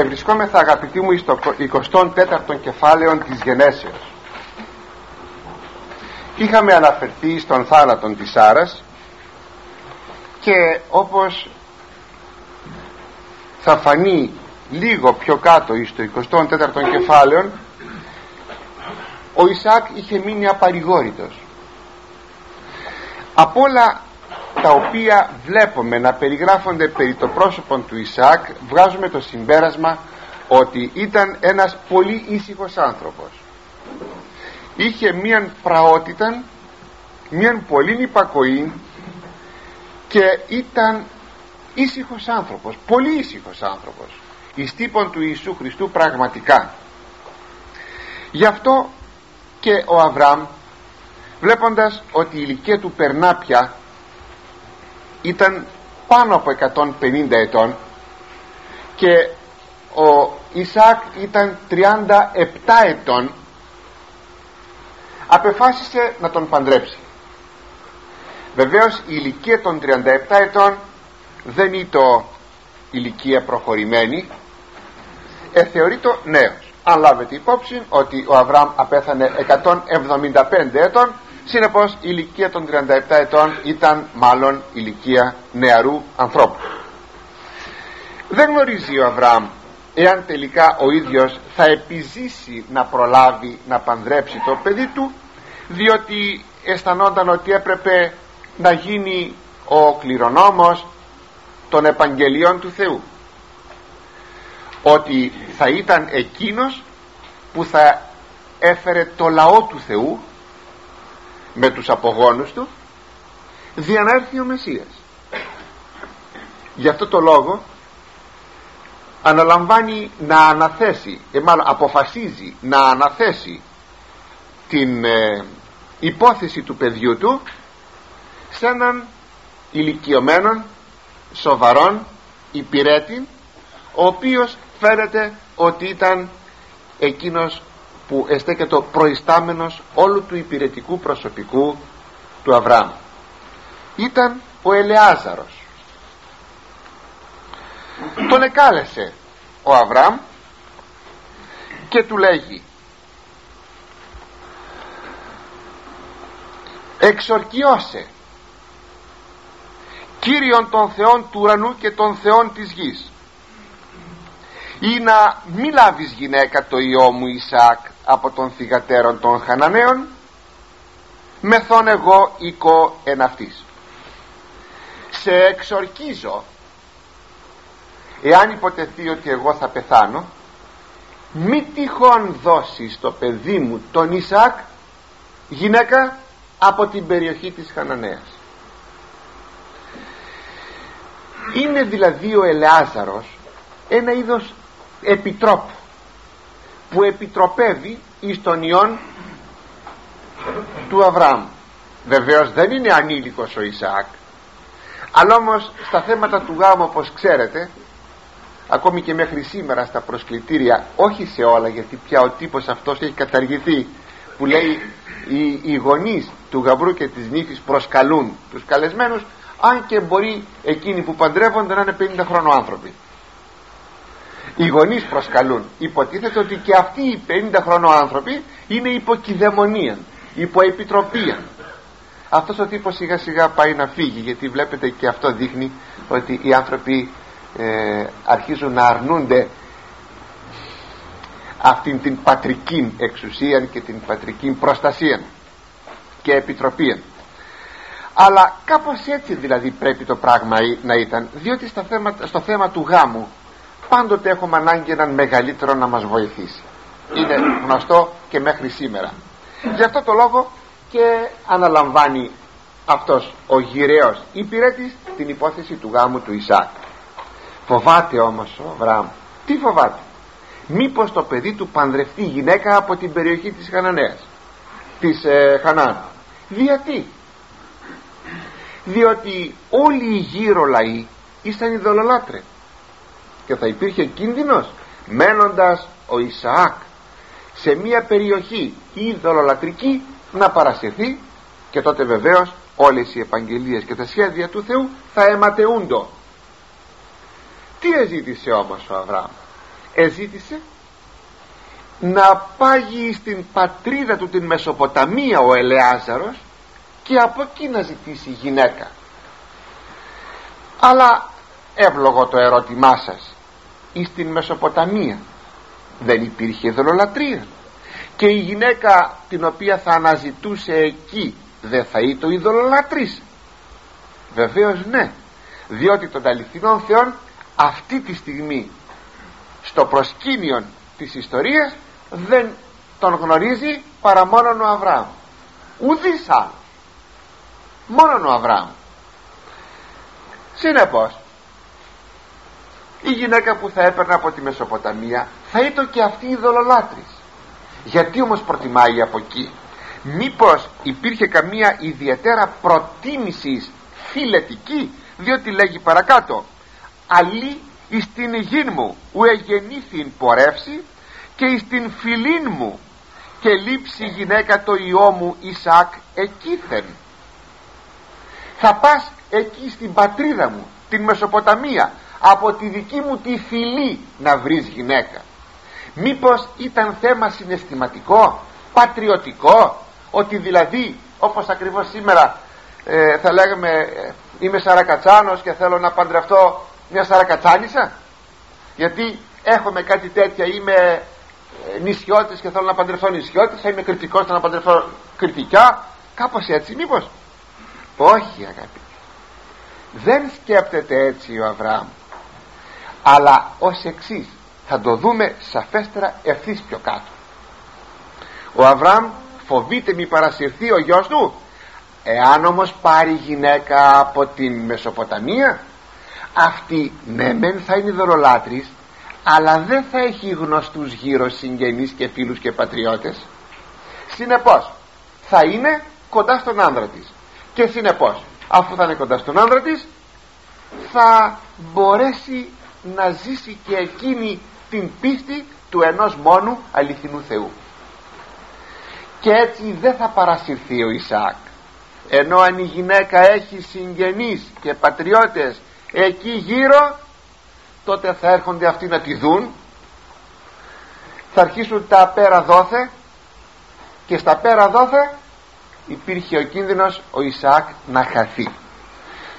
ευρισκόμεθα αγαπητοί μου στο 24ο κεφάλαιο της γενέσεως. Είχαμε αναφερθεί στον θάνατο της Σάρας και όπως θα φανεί λίγο πιο κάτω στο 24ο κεφάλαιο ο Ισάκ είχε μείνει απαρηγόρητος. Από όλα τα οποία βλέπουμε να περιγράφονται περί το πρόσωπο του Ισάκ βγάζουμε το συμπέρασμα ότι ήταν ένας πολύ ήσυχος άνθρωπος. Είχε μίαν πραότητα μίαν πολύ υπακοή και ήταν ήσυχος άνθρωπος πολύ ήσυχος άνθρωπος εις τύπον του Ιησού Χριστού πραγματικά. Γι' αυτό και ο Αβραάμ βλέποντας ότι η ηλικία του περνά πια ήταν πάνω από 150 ετών και ο Ισάκ ήταν 37 ετών απεφάσισε να τον παντρέψει. Βεβαίως η ηλικία των 37 ετών δεν είναι το ηλικία προχωρημένη. Ε, θεωρεί το νέος. Αν λάβετε υπόψη ότι ο Αβραάμ απέθανε 175 ετών συνεπώς η ηλικία των 37 ετών ήταν μάλλον ηλικία νεαρού ανθρώπου. Δεν γνωρίζει ο Αβραάμ εάν τελικά ο ίδιος θα επιζήσει να προλάβει να πανδρέψει το παιδί του διότι αισθανόταν ότι έπρεπε να γίνει ο κληρονόμος των επαγγελιών του Θεού. Ότι θα ήταν εκείνος που θα έφερε το λαό του Θεού με τους απογόνους του για να έρθει ο Μεσσίας. Γι' αυτό το λόγο αναλαμβάνει να αναθέσει ε, μάλλον αποφασίζει να αναθέσει την ε, υπόθεση του παιδιού του σε έναν ηλικιωμένο σοβαρόν υπηρέτη ο οποίος φαίνεται ότι ήταν εκείνος που εστέκεται προϊστάμενος όλου του υπηρετικού προσωπικού του Αβραάμ. Ήταν ο Ελεάζαρος. Τον εκάλεσε ο Αβραάμ και του λέγει εξορκιώσε Κύριον των Θεών του ουρανού και των Θεών της γης ή να μη λάβεις γυναίκα το ιό μου Ισάκ από των θυγατέρων των Χαναναίων μεθόν εγώ οίκο εν αυτής. Σε εξορκίζω εάν υποτεθεί ότι εγώ θα πεθάνω μη τυχόν δώσεις το παιδί μου τον Ισάκ γυναίκα από την περιοχή της Χαναναίας. Είναι δηλαδή ο Ελεάζαρος ένα είδος επιτρόπου που επιτροπεύει εις τον ιόν του Αβραάμ. Βεβαίως δεν είναι ανήλικος ο Ισαάκ αλλά όμως στα θέματα του γάμου όπως ξέρετε ακόμη και μέχρι σήμερα στα προσκλητήρια όχι σε όλα γιατί πια ο τύπος αυτός έχει καταργηθεί που λέει οι, οι γονείς του γαμπρού και της νύφης προσκαλούν τους καλεσμένους αν και μπορεί εκείνοι που παντρεύονται να είναι 50 χρόνο άνθρωποι οι γονείς προσκαλούν. Υποτίθεται ότι και αυτοί οι 50 χρόνο άνθρωποι είναι υποκυδαιμονία υποεπιτροπία αυτός ο τύπος σιγά σιγά πάει να φύγει γιατί βλέπετε και αυτό δείχνει ότι οι άνθρωποι ε, αρχίζουν να αρνούνται αυτήν την πατρική εξουσία και την πατρική προστασία και επιτροπή αλλά κάπως έτσι δηλαδή πρέπει το πράγμα να ήταν διότι στο θέμα, στο θέμα του γάμου πάντοτε έχουμε ανάγκη έναν μεγαλύτερο να μας βοηθήσει. Είναι γνωστό και μέχρι σήμερα. Γι' αυτό το λόγο και αναλαμβάνει αυτός ο γυραίος υπηρέτης την υπόθεση του γάμου του Ισάκ. Φοβάται όμως ο Αβραάμ τι φοβάται; Μήπως το παιδί του πανδρευτεί γυναίκα από την περιοχή της Χαναναίας της ε, Χανάν. Γιατί διότι όλοι οι γύρω λαοί ήσαν ειδωλολάτρε και θα υπήρχε κίνδυνος μένοντας ο Ισαάκ σε μια περιοχή ειδωλολατρική να παρασυρθεί και τότε βεβαίως όλες οι επαγγελίες και τα σχέδια του Θεού θα αιματεούντο. Τι έζητησε όμως ο Αβραάμ; Εζήτησε να πάγει στην πατρίδα του την Μεσοποταμία ο Ελεάζαρος και από εκεί να ζητήσει γυναίκα. Αλλά εύλογο το ερώτημά σας εις την Μεσοποταμία. Δεν υπήρχε δολολατρία και η γυναίκα την οποία θα αναζητούσε εκεί δεν θα ήταν ειδωλολατρής βεβαίως ναι. Διότι των αληθινών θεών αυτή τη στιγμή στο προσκήνιο της ιστορίας δεν τον γνωρίζει παρά μόνον ο Αβραάμ. Ουδής άλλος. Μόνον ο Αβραάμ. Συνεπώς η γυναίκα που θα έπαιρνε από τη Μεσοποταμία θα ήταν και αυτή η δολολάτρης. Γιατί όμως προτιμάει από εκεί; Μήπως υπήρχε καμία ιδιαίτερα προτίμηση φιλετική; Διότι λέγει παρακάτω αλλή εις την υγιήν μου ου εγεννήθην πορεύσει και εις την φιλήν μου και λείψει γυναίκα το ιό μου Ισακ εκείθεν θα πας εκεί στην πατρίδα μου την Μεσοποταμία από τη δική μου τη φυλή να βρεις γυναίκα. Μήπως ήταν θέμα συναισθηματικό πατριωτικό ότι δηλαδή όπως ακριβώς σήμερα ε, θα λέγαμε ε, είμαι σαρακατσάνος και θέλω να παντρευτώ μια σαρακατσάνισσα; Γιατί έχουμε κάτι τέτοια είμαι ε, νησιώτης και θέλω να παντρευτώ νησιώτης είμαι κριτικός να παντρευτώ κριτικά κάπως έτσι μήπως; Όχι αγάπη. Δεν σκέπτεται έτσι ο Αβραάμ αλλά ως εξής θα το δούμε σαφέστερα ευθύς πιο κάτω. Ο Αβραάμ φοβείται μη παρασυρθεί ο γιος του. Εάν όμως πάρει γυναίκα από την Μεσοποταμία αυτή ναι μεν θα είναι δωρολάτρης αλλά δεν θα έχει γνωστούς γύρω συγγενείς και φίλους και πατριώτες. Συνεπώς θα είναι κοντά στον άνδρα της. Και συνεπώς αφού θα είναι κοντά στον άνδρα της θα μπορέσει να ζήσει και εκείνη την πίστη του ενός μόνου αληθινού Θεού. Και έτσι δεν θα παρασυρθεί ο Ισαάκ. Ενώ αν η γυναίκα έχει συγγενείς και πατριώτες εκεί γύρω τότε θα έρχονται αυτοί να τη δουν θα αρχίσουν τα πέρα δόθε και στα πέρα δόθε υπήρχε ο κίνδυνος ο Ισαάκ να χαθεί.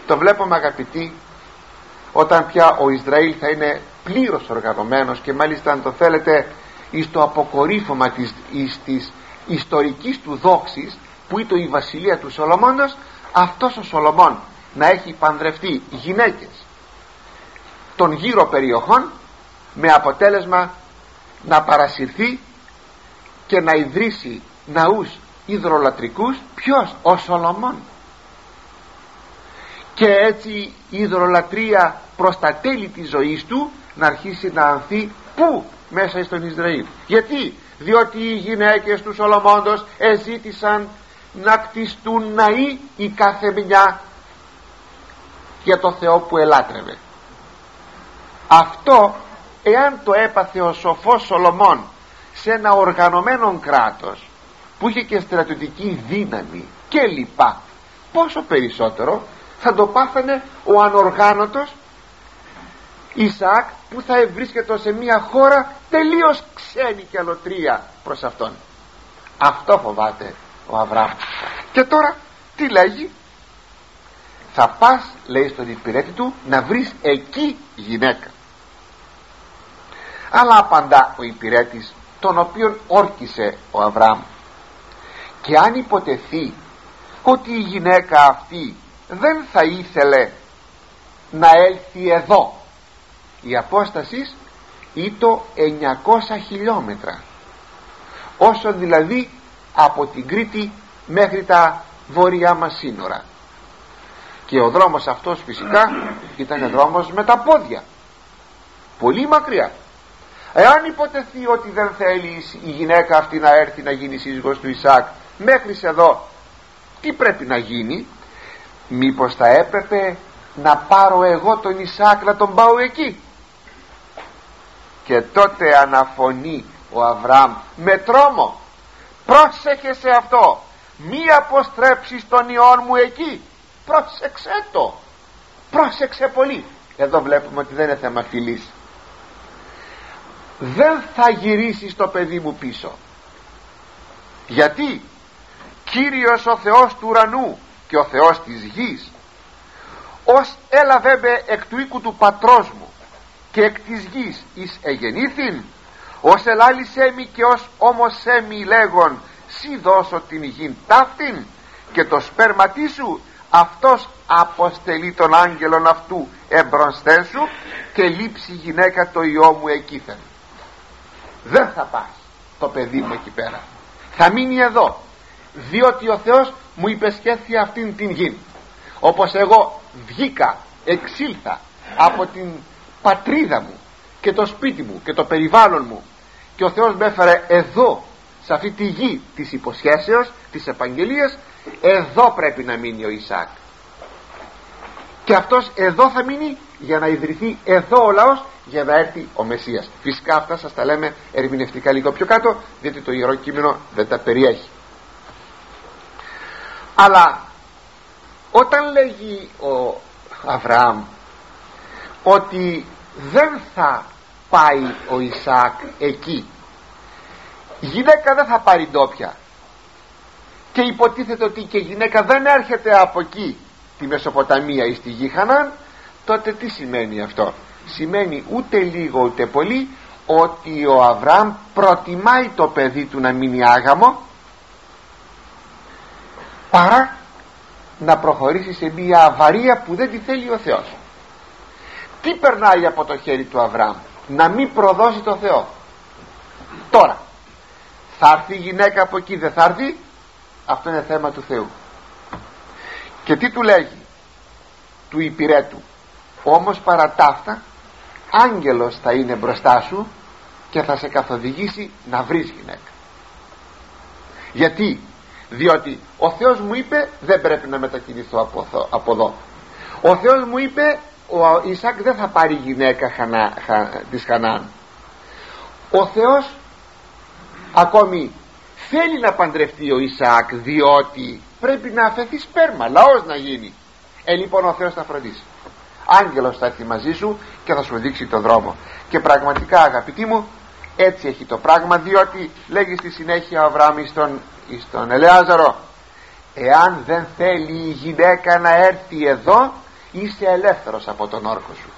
Το βλέπουμε αγαπητοί όταν πια ο Ισραήλ θα είναι πλήρως οργανωμένος και μάλιστα αν το θέλετε εις το αποκορύφωμα της, εις της ιστορικής του δόξης που ήταν η βασιλεία του Σολομώντος αυτός ο Σολομών να έχει παντρευτεί γυναίκες των γύρω περιοχών με αποτέλεσμα να παρασυρθεί και να ιδρύσει ναούς υδρολατρικούς. Ποιος; Ο Σολομών και έτσι η υδρολατρία προς τα τέλη της ζωής του να αρχίσει να ανθεί πού; Μέσα στον Ισραήλ. Γιατί; Διότι οι γυναίκες του Σολομώντος εζήτησαν να κτιστούν ναοί η κάθε μια για το Θεό που ελάτρευε. Αυτό εάν το έπαθε ο σοφός Σολομών σε ένα οργανωμένο κράτος που είχε και στρατιωτική δύναμη και λοιπά πόσο περισσότερο θα το πάθανε ο ανοργάνωτος Ισαάκ που θα βρίσκεται σε μια χώρα τελείως ξένη και αλωτρία προς αυτόν. Αυτό φοβάται ο Αβραάμ. Και τώρα τι λέγει; Θα πας λέει στον υπηρέτη του να βρεις εκεί γυναίκα αλλά απαντά ο υπηρέτης τον οποίον όρκησε ο Αβραάμ. Και αν υποτεθεί ότι η γυναίκα αυτή δεν θα ήθελε να έλθει εδώ. Η απόσταση ήτο 900 χιλιόμετρα. Όσο δηλαδή από την Κρήτη μέχρι τα βόρειά μας σύνορα. Και ο δρόμος αυτός φυσικά ήταν δρόμος με τα πόδια. Πολύ μακριά. Εάν υποτεθεί ότι δεν θέλει η γυναίκα αυτή να έρθει να γίνει σύζυγος του Ισάκ μέχρι εδώ τι πρέπει να γίνει; Μήπως θα έπρεπε να πάρω εγώ τον Ισάκ να τον πάω εκεί; Και τότε αναφωνεί ο Αβραάμ με τρόμο πρόσεχε σε αυτό μη αποστρέψεις τον ιόν μου εκεί πρόσεξε το πρόσεξε πολύ εδώ βλέπουμε ότι δεν είναι θέμα φιλής. Δεν θα γυρίσεις το παιδί μου πίσω γιατί Κύριος ο Θεός του ουρανού και ο Θεός της γης ως έλαβε με εκ του οίκου του πατρός μου και εκ της γης εις εγεννήθην ως ελάλησέ μη και ως όμως μη λέγον σι δώσω την γην ταύτην και το σπέρματί σου αυτός αποστελεί τον άγγελον αυτού εμπροσθέν σου και λείψει γυναίκα το ιό μου εκείθεν. Δεν θα πας το παιδί μου εκεί πέρα. Θα μείνει εδώ διότι ο Θεός μου υπεσχέθη αυτήν την γη. Όπως εγώ βγήκα εξήλθα από την πατρίδα μου και το σπίτι μου και το περιβάλλον μου και ο Θεός με έφερε εδώ σε αυτή τη γη της υποσχέσεως της επαγγελίας εδώ πρέπει να μείνει ο Ισάκ. Και αυτός εδώ θα μείνει για να ιδρυθεί εδώ ο λαός για να έρθει ο Μεσσίας. Φυσικά αυτά σας τα λέμε ερμηνευτικά λίγο πιο κάτω διότι το Ιερό Κείμενο δεν τα περιέχει αλλά όταν λέγει ο Αβραάμ ότι δεν θα πάει ο Ισaac εκεί η γυναίκα δεν θα πάρει ντόπια. Και υποτίθεται ότι και η γυναίκα δεν έρχεται από εκεί τη Μεσοποταμία ή στη γη Χανάν τότε τι σημαίνει αυτό; Σημαίνει ούτε λίγο ούτε πολύ ότι ο Αβραάμ προτιμάει το παιδί του να μείνει άγαμο παρά να προχωρήσει σε μια αβαρία που δεν τη θέλει ο Θεός. Τι περνάει από το χέρι του Αβραάμ; Να μην προδώσει το Θεό. Τώρα θα έρθει η γυναίκα από εκεί δεν θα έρθει; Αυτό είναι θέμα του Θεού. Και τι του λέγει; Του υπηρέτου. Όμως παρά ταύτα άγγελος θα είναι μπροστά σου και θα σε καθοδηγήσει να βρεις γυναίκα. Γιατί; Διότι ο Θεός μου είπε δεν πρέπει να μετακινηθώ από εδώ ο Θεός μου είπε ο Ισάκ δεν θα πάρει γυναίκα χανά, χα, της Χανάν ο Θεός ακόμη θέλει να παντρευτεί ο Ισάκ διότι πρέπει να αφαιθεί σπέρμα λαός να γίνει. Ε λοιπόν ο Θεός θα φροντίσει. Άγγελος θα έρθει μαζί σου και θα σου δείξει το δρόμο. Και πραγματικά αγαπητοί μου έτσι έχει το πράγμα διότι λέγει στη συνέχεια ο Αβραάμ στον, στον Ελεάζαρο εάν δεν θέλει η γυναίκα να έρθει εδώ είσαι ελεύθερος από τον όρκο σου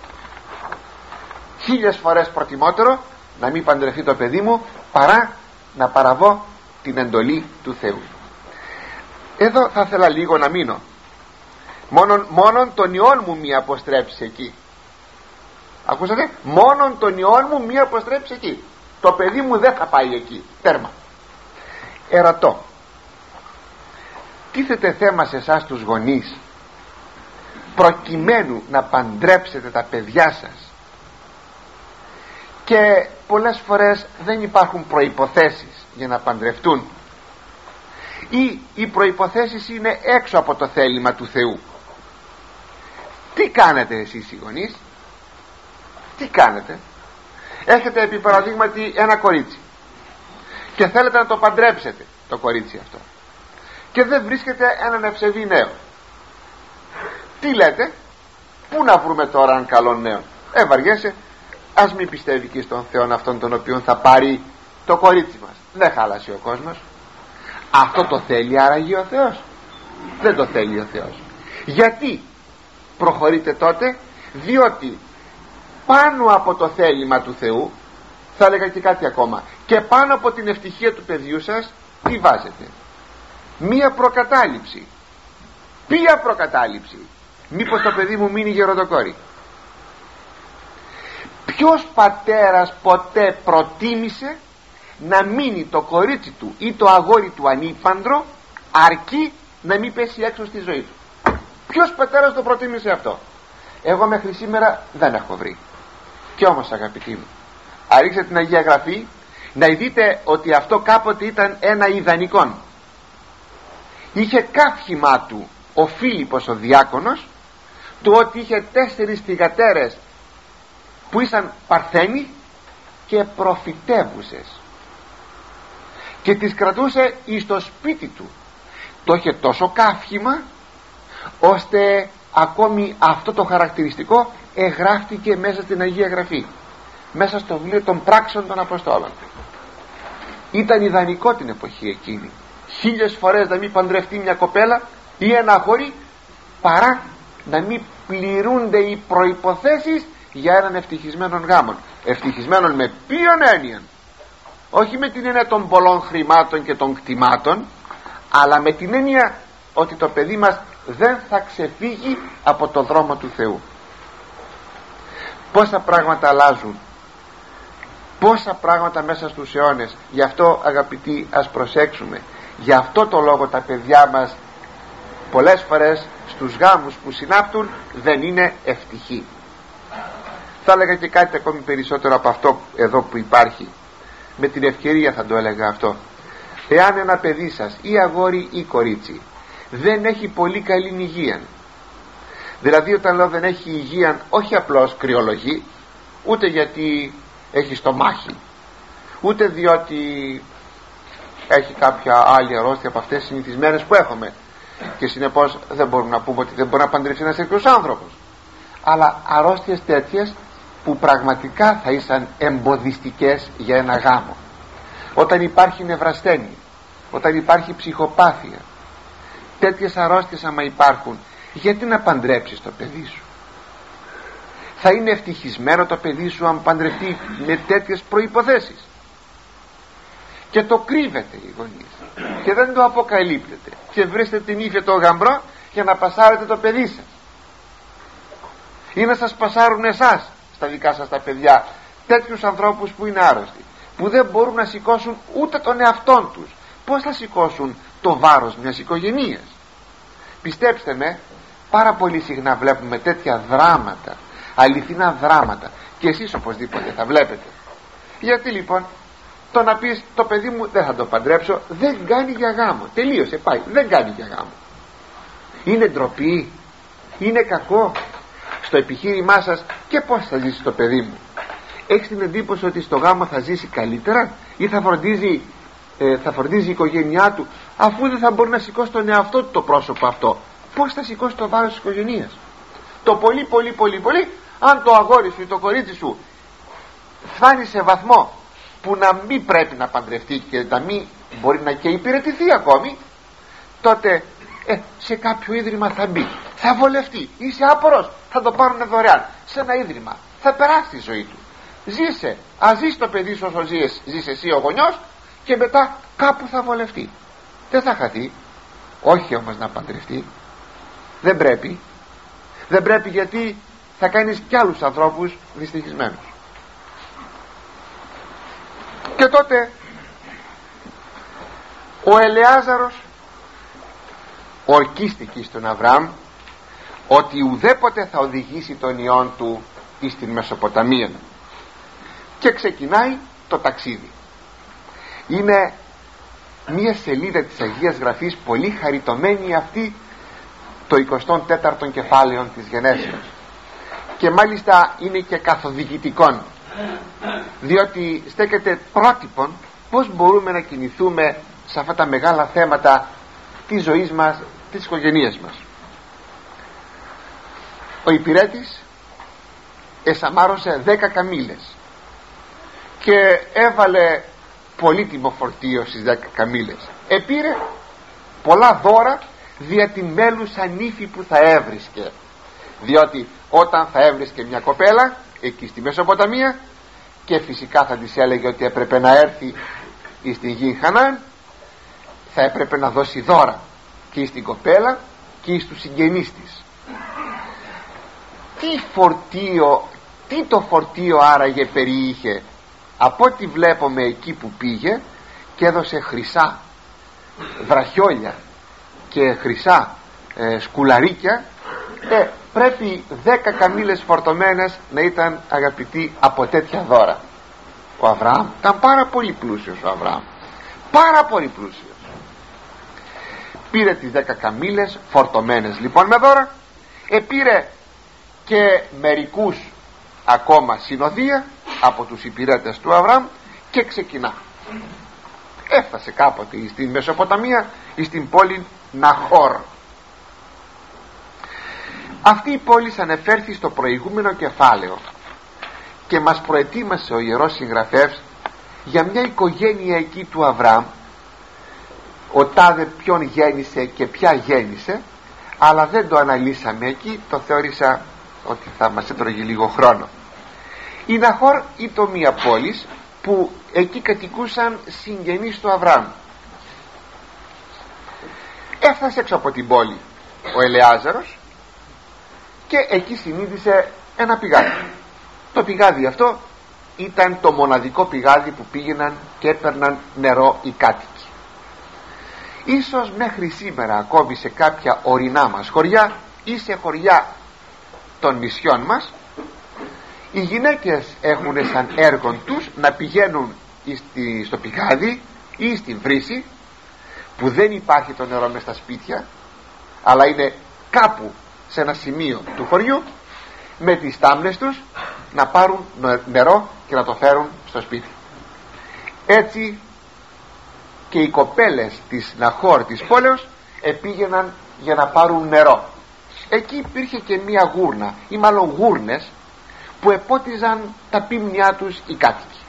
χίλιες φορές προτιμότερο να μην παντρευτεί το παιδί μου παρά να παραβώ την εντολή του Θεού. Εδώ θα ήθελα λίγο να μείνω. Μόνον, μόνον τον ιόν μου μη αποστρέψει εκεί. Ακούσατε; Μόνον τον ιόν μου μη αποστρέψει εκεί το παιδί μου δεν θα πάει εκεί. Τέρμα. Ερωτώ. Τίθεται θέμα σε εσάς τους γονείς προκειμένου να παντρέψετε τα παιδιά σας. Και πολλές φορές δεν υπάρχουν προϋποθέσεις για να παντρευτούν. Ή οι προϋποθέσεις είναι έξω από το θέλημα του Θεού. Τι κάνετε εσείς οι γονείς; Τι κάνετε; Έχετε επί παραδείγματι ένα κορίτσι. Και θέλετε να το παντρέψετε το κορίτσι αυτό. Και δεν βρίσκεται έναν ευσεβή νέο. Τι λέτε; Πού να βρούμε τώρα έναν καλό νέο; Ε βαριέσαι. Ας μην πιστεύει και στον Θεό αυτόν τον οποίο θα πάρει το κορίτσι μας. Δεν χάλασε ο κόσμος. Αυτό το θέλει άραγε ο Θεός. Δεν το θέλει ο Θεός. Γιατί προχωρείτε τότε; Διότι πάνω από το θέλημα του Θεού θα έλεγα και κάτι ακόμα και πάνω από την ευτυχία του παιδιού σας τι βάζετε; Μία προκατάληψη. Ποια προκατάληψη. Μήπως το παιδί μου μείνει γεροντοκόρη. Ποιος πατέρας ποτέ προτίμησε να μείνει το κορίτσι του ή το αγόρι του ανήπαντρο αρκεί να μην πέσει έξω στη ζωή του; Ποιος πατέρας το προτίμησε αυτό; Εγώ μέχρι σήμερα δεν έχω βρει κι όμως αγαπητοί μου αρίξτε την Αγία Γραφή να δείτε ότι αυτό κάποτε ήταν ένα ιδανικό είχε κάφημα του ο Φίλιππος ο διάκονος του ότι είχε τέσσερις θυγατέρες που ήσαν παρθένοι και προφητεύουσες. Και τις κρατούσε εις το σπίτι του. Το είχε τόσο κάφημα ώστε ακόμη αυτό το χαρακτηριστικό εγγράφτηκε μέσα στην Αγία Γραφή μέσα στο βιβλίο των πράξεων των Αποστόλων. Ήταν ιδανικό την εποχή εκείνη. Χίλιες φορές να μην παντρευτεί μια κοπέλα ή ένα χωρί παρά να μην πληρούνται οι προϋποθέσεις για έναν ευτυχισμένο γάμο ευτυχισμένον με ποιον έννοια όχι με την έννοια των πολλών χρημάτων και των κτημάτων αλλά με την έννοια ότι το παιδί μας δεν θα ξεφύγει από το δρόμο του Θεού πόσα πράγματα αλλάζουν. Πόσα πράγματα μέσα στους αιώνες. Γι' αυτό αγαπητοί ας προσέξουμε. Γι' αυτό το λόγο τα παιδιά μας πολλές φορές στους γάμους που συνάπτουν δεν είναι ευτυχοί. Θα έλεγα και κάτι ακόμη περισσότερο από αυτό εδώ που υπάρχει. Με την ευκαιρία θα το έλεγα αυτό. Εάν ένα παιδί σας ή αγόρι ή κορίτσι δεν έχει πολύ καλή υγεία δηλαδή όταν λέω δεν έχει υγεία όχι απλώς κρυολογεί ούτε γιατί έχει στομάχι ούτε διότι έχει κάποια άλλη αρρώστια από αυτές τις συνηθισμένες που έχουμε. Και συνεπώς δεν μπορούμε να πούμε ότι δεν μπορεί να παντρευτεί ένας τέτοιος άνθρωπος. Αλλά αρρώστιες τέτοιες που πραγματικά θα ήσαν εμποδιστικές για ένα γάμο. Όταν υπάρχει νευρασθένη όταν υπάρχει ψυχοπάθεια τέτοιες αρρώστιες άμα υπάρχουν γιατί να παντρέψεις το παιδί σου; Θα είναι ευτυχισμένο το παιδί σου αν παντρευτεί με τέτοιες προϋποθέσεις. Και το κρύβετε οι γονείς. Και δεν το αποκαλύπτετε και βρίσκετε την ύφη το γαμπρό για να πασάρετε το παιδί σας. Ή να σας πασάρουν εσάς στα δικά σας τα παιδιά τέτοιους ανθρώπους που είναι άρρωστοι που δεν μπορούν να σηκώσουν ούτε τον εαυτόν τους. Πως θα σηκώσουν το βάρος μιας οικογενείας; Πιστέψτε με πάρα πολύ συχνά βλέπουμε τέτοια δράματα αληθινά δράματα. Και εσείς οπωσδήποτε θα βλέπετε. Γιατί λοιπόν το να πεις το παιδί μου δεν θα το παντρέψω δεν κάνει για γάμο τελείωσε πάει. Δεν κάνει για γάμο. Είναι ντροπή. Είναι κακό. Στο επιχείρημά σας και πως θα ζήσει το παιδί μου. Έχεις την εντύπωση ότι στο γάμο θα ζήσει καλύτερα ή θα φροντίζει, ε, θα φροντίζει η οικογένειά του αφού δεν θα μπορεί να σηκώσει τον εαυτό του το πρόσωπο αυτό πως θα σηκώσει το βάρος της οικογένειας; Το πολύ πολύ πολύ πολύ αν το αγόρι σου ή το κορίτσι σου φτάνει σε βαθμό που να μην πρέπει να παντρευτεί και να μην μπορεί να και υπηρετηθεί ακόμη τότε ε, σε κάποιο ίδρυμα θα μπει. Θα βολευτεί. Είσαι άπορος. Θα το πάρουν δωρεάν. Σε ένα ίδρυμα. Θα περάσει τη ζωή του. Ζήσε. Ας ζεις το παιδί σου όσο ζεις, ζεις εσύ ο γονιός και μετά κάπου θα βολευτεί. Δεν θα χαθεί. Όχι όμως να παντρευτεί δεν πρέπει. Δεν πρέπει γιατί θα κάνεις κι άλλους ανθρώπους δυστυχισμένους. Και τότε ο Ελεάζαρος ορκίστηκε στον Αβραάμ ότι ουδέποτε θα οδηγήσει τον ιόν του εις την Μεσοποταμία. Και ξεκινάει το ταξίδι. Είναι μία σελίδα της Αγίας Γραφής πολύ χαριτωμένη αυτή το 24ο κεφάλαιο της Γενέσεως. Και μάλιστα είναι και καθοδηγητικών διότι στέκεται πρότυπον πως μπορούμε να κινηθούμε σε αυτά τα μεγάλα θέματα της ζωής μας, της οικογένειας μας. Ο υπηρέτης εσαμάρωσε δέκα καμήλες και έβαλε πολύτιμο φορτίο στις δέκα καμήλες. Επήρε πολλά δώρα δια την μέλουσα νύφη που θα έβρισκε. Διότι όταν θα έβρισκε μια κοπέλα εκεί στη Μεσοποταμία και φυσικά θα της έλεγε ότι έπρεπε να έρθει στην γη Χανάν θα έπρεπε να δώσει δώρα και στην κοπέλα και στους συγγενείς της. Τι φορτίο τι το φορτίο άραγε περιείχε; Από ό,τι βλέπουμε εκεί που πήγε και έδωσε χρυσά βραχιόλια και χρυσά ε, σκουλαρίκια ε, πρέπει δέκα καμήλες φορτωμένες να ήταν αγαπητοί από τέτοια δώρα. Ο Αβραάμ ήταν πάρα πολύ πλούσιος ο Αβραάμ. Πάρα πολύ πλούσιος. Πήρε τις δέκα καμήλες φορτωμένες λοιπόν με δώρα. Επήρε και μερικούς ακόμα συνοδεία από τους υπηρέτες του Αβραάμ και ξεκινά. Έφτασε κάποτε στην Μεσοποταμία στην πόλη Ναχόρ αυτή η πόλη ανεφέρθη στο προηγούμενο κεφάλαιο και μας προετοίμασε ο Ιερός Συγγραφεύς για μια οικογένεια εκεί του Αβραάμ. Ο τάδε ποιον γέννησε και ποια γέννησε αλλά δεν το αναλύσαμε εκεί το θεώρησα ότι θα μας έτρωγε λίγο χρόνο. Η Ναχόρ ήταν μια πόλης που εκεί κατοικούσαν συγγενείς του Αβραάμ έφτασε έξω από την πόλη ο Ελεάζαρος και εκεί συνείδησε ένα πηγάδι. Το πηγάδι αυτό ήταν το μοναδικό πηγάδι που πήγαιναν και έπαιρναν νερό οι κάτοικοι. Ίσως μέχρι σήμερα ακόμη σε κάποια ορεινά μας χωριά ή σε χωριά των νησιών μας οι γυναίκες έχουν σαν έργο τους να πηγαίνουν στο πηγάδι ή στην βρύση που δεν υπάρχει το νερό μες στα σπίτια αλλά είναι κάπου σε ένα σημείο του χωριού με τις τάμνες τους να πάρουν νερό και να το φέρουν στο σπίτι. Έτσι και οι κοπέλες της Ναχώρ της πόλεως επήγαιναν για να πάρουν νερό. Εκεί υπήρχε και μία γούρνα ή μάλλον γούρνες που επότιζαν τα πίμνιά τους οι κάτοικοι.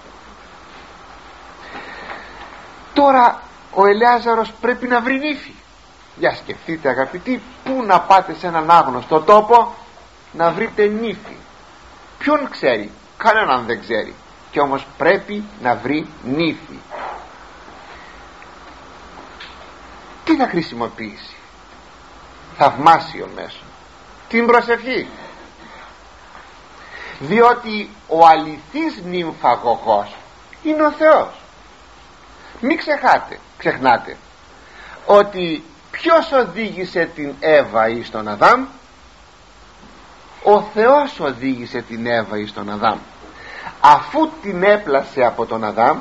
Τώρα ο Ελέαζαρος πρέπει να βρει νύφη. Για σκεφτείτε αγαπητοί πού να πάτε σε έναν άγνωστο τόπο να βρείτε νύφη. Ποιον ξέρει; Κανέναν δεν ξέρει. Και όμως πρέπει να βρει νύφη. Τι θα χρησιμοποιήσει; Θαυμάσιο μέσο. Την προσευχή. Διότι ο αληθής νυμφαγωγός είναι ο Θεός. Μην ξεχάτε, ξεχνάτε. Ότι ποιος οδήγησε την Εύα εις τον Αδάμ; Ο Θεός οδήγησε την Εύα εις τον Αδάμ. Αφού την έπλασε από τον Αδάμ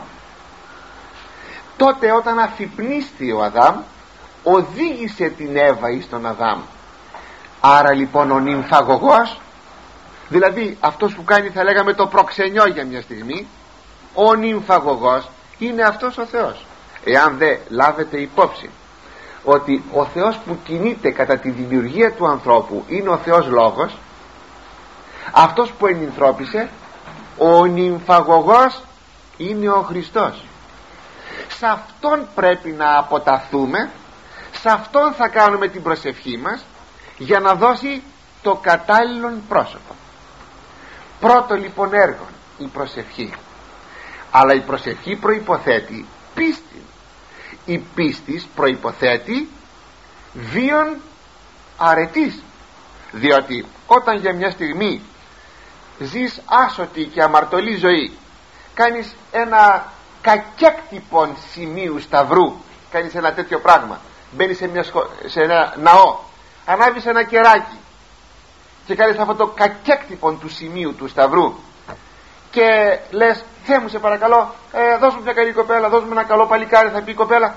τότε όταν αφυπνίστη ο Αδάμ οδήγησε την Εύα εις τον Αδάμ. Άρα λοιπόν ο νυμφαγωγός δηλαδή αυτός που κάνει θα λέγαμε το προξενιό για μια στιγμή ο νυμφαγωγός είναι αυτός ο Θεός εάν δεν λάβετε υπόψη ότι ο Θεός που κινείται κατά τη δημιουργία του ανθρώπου είναι ο Θεός Λόγος αυτός που ενυνθρώπισε ο νυμφαγωγός είναι ο Χριστός. Σε αυτόν πρέπει να αποταθούμε σε αυτόν θα κάνουμε την προσευχή μας για να δώσει το κατάλληλο πρόσωπο. Πρώτο λοιπόν έργο η προσευχή. Αλλά η προσευχή προϋποθέτει πίστη η πίστη προϋποθέτει βίον αρετής. Διότι όταν για μια στιγμή ζεις άσωτη και αμαρτωλή ζωή κάνεις ένα κακέκτυπον σημείου σταυρού κάνεις ένα τέτοιο πράγμα. Μπαίνεις σε, σε ένα ναό ανάβεις ένα κεράκι και κάνεις αυτό το κακέκτυπον του σημείου του σταυρού και λες Θεέ μου σε παρακαλώ ε, δώσ' μου μια καλή κοπέλα δώσ' μου ένα καλό παλικάρι θα πει η κοπέλα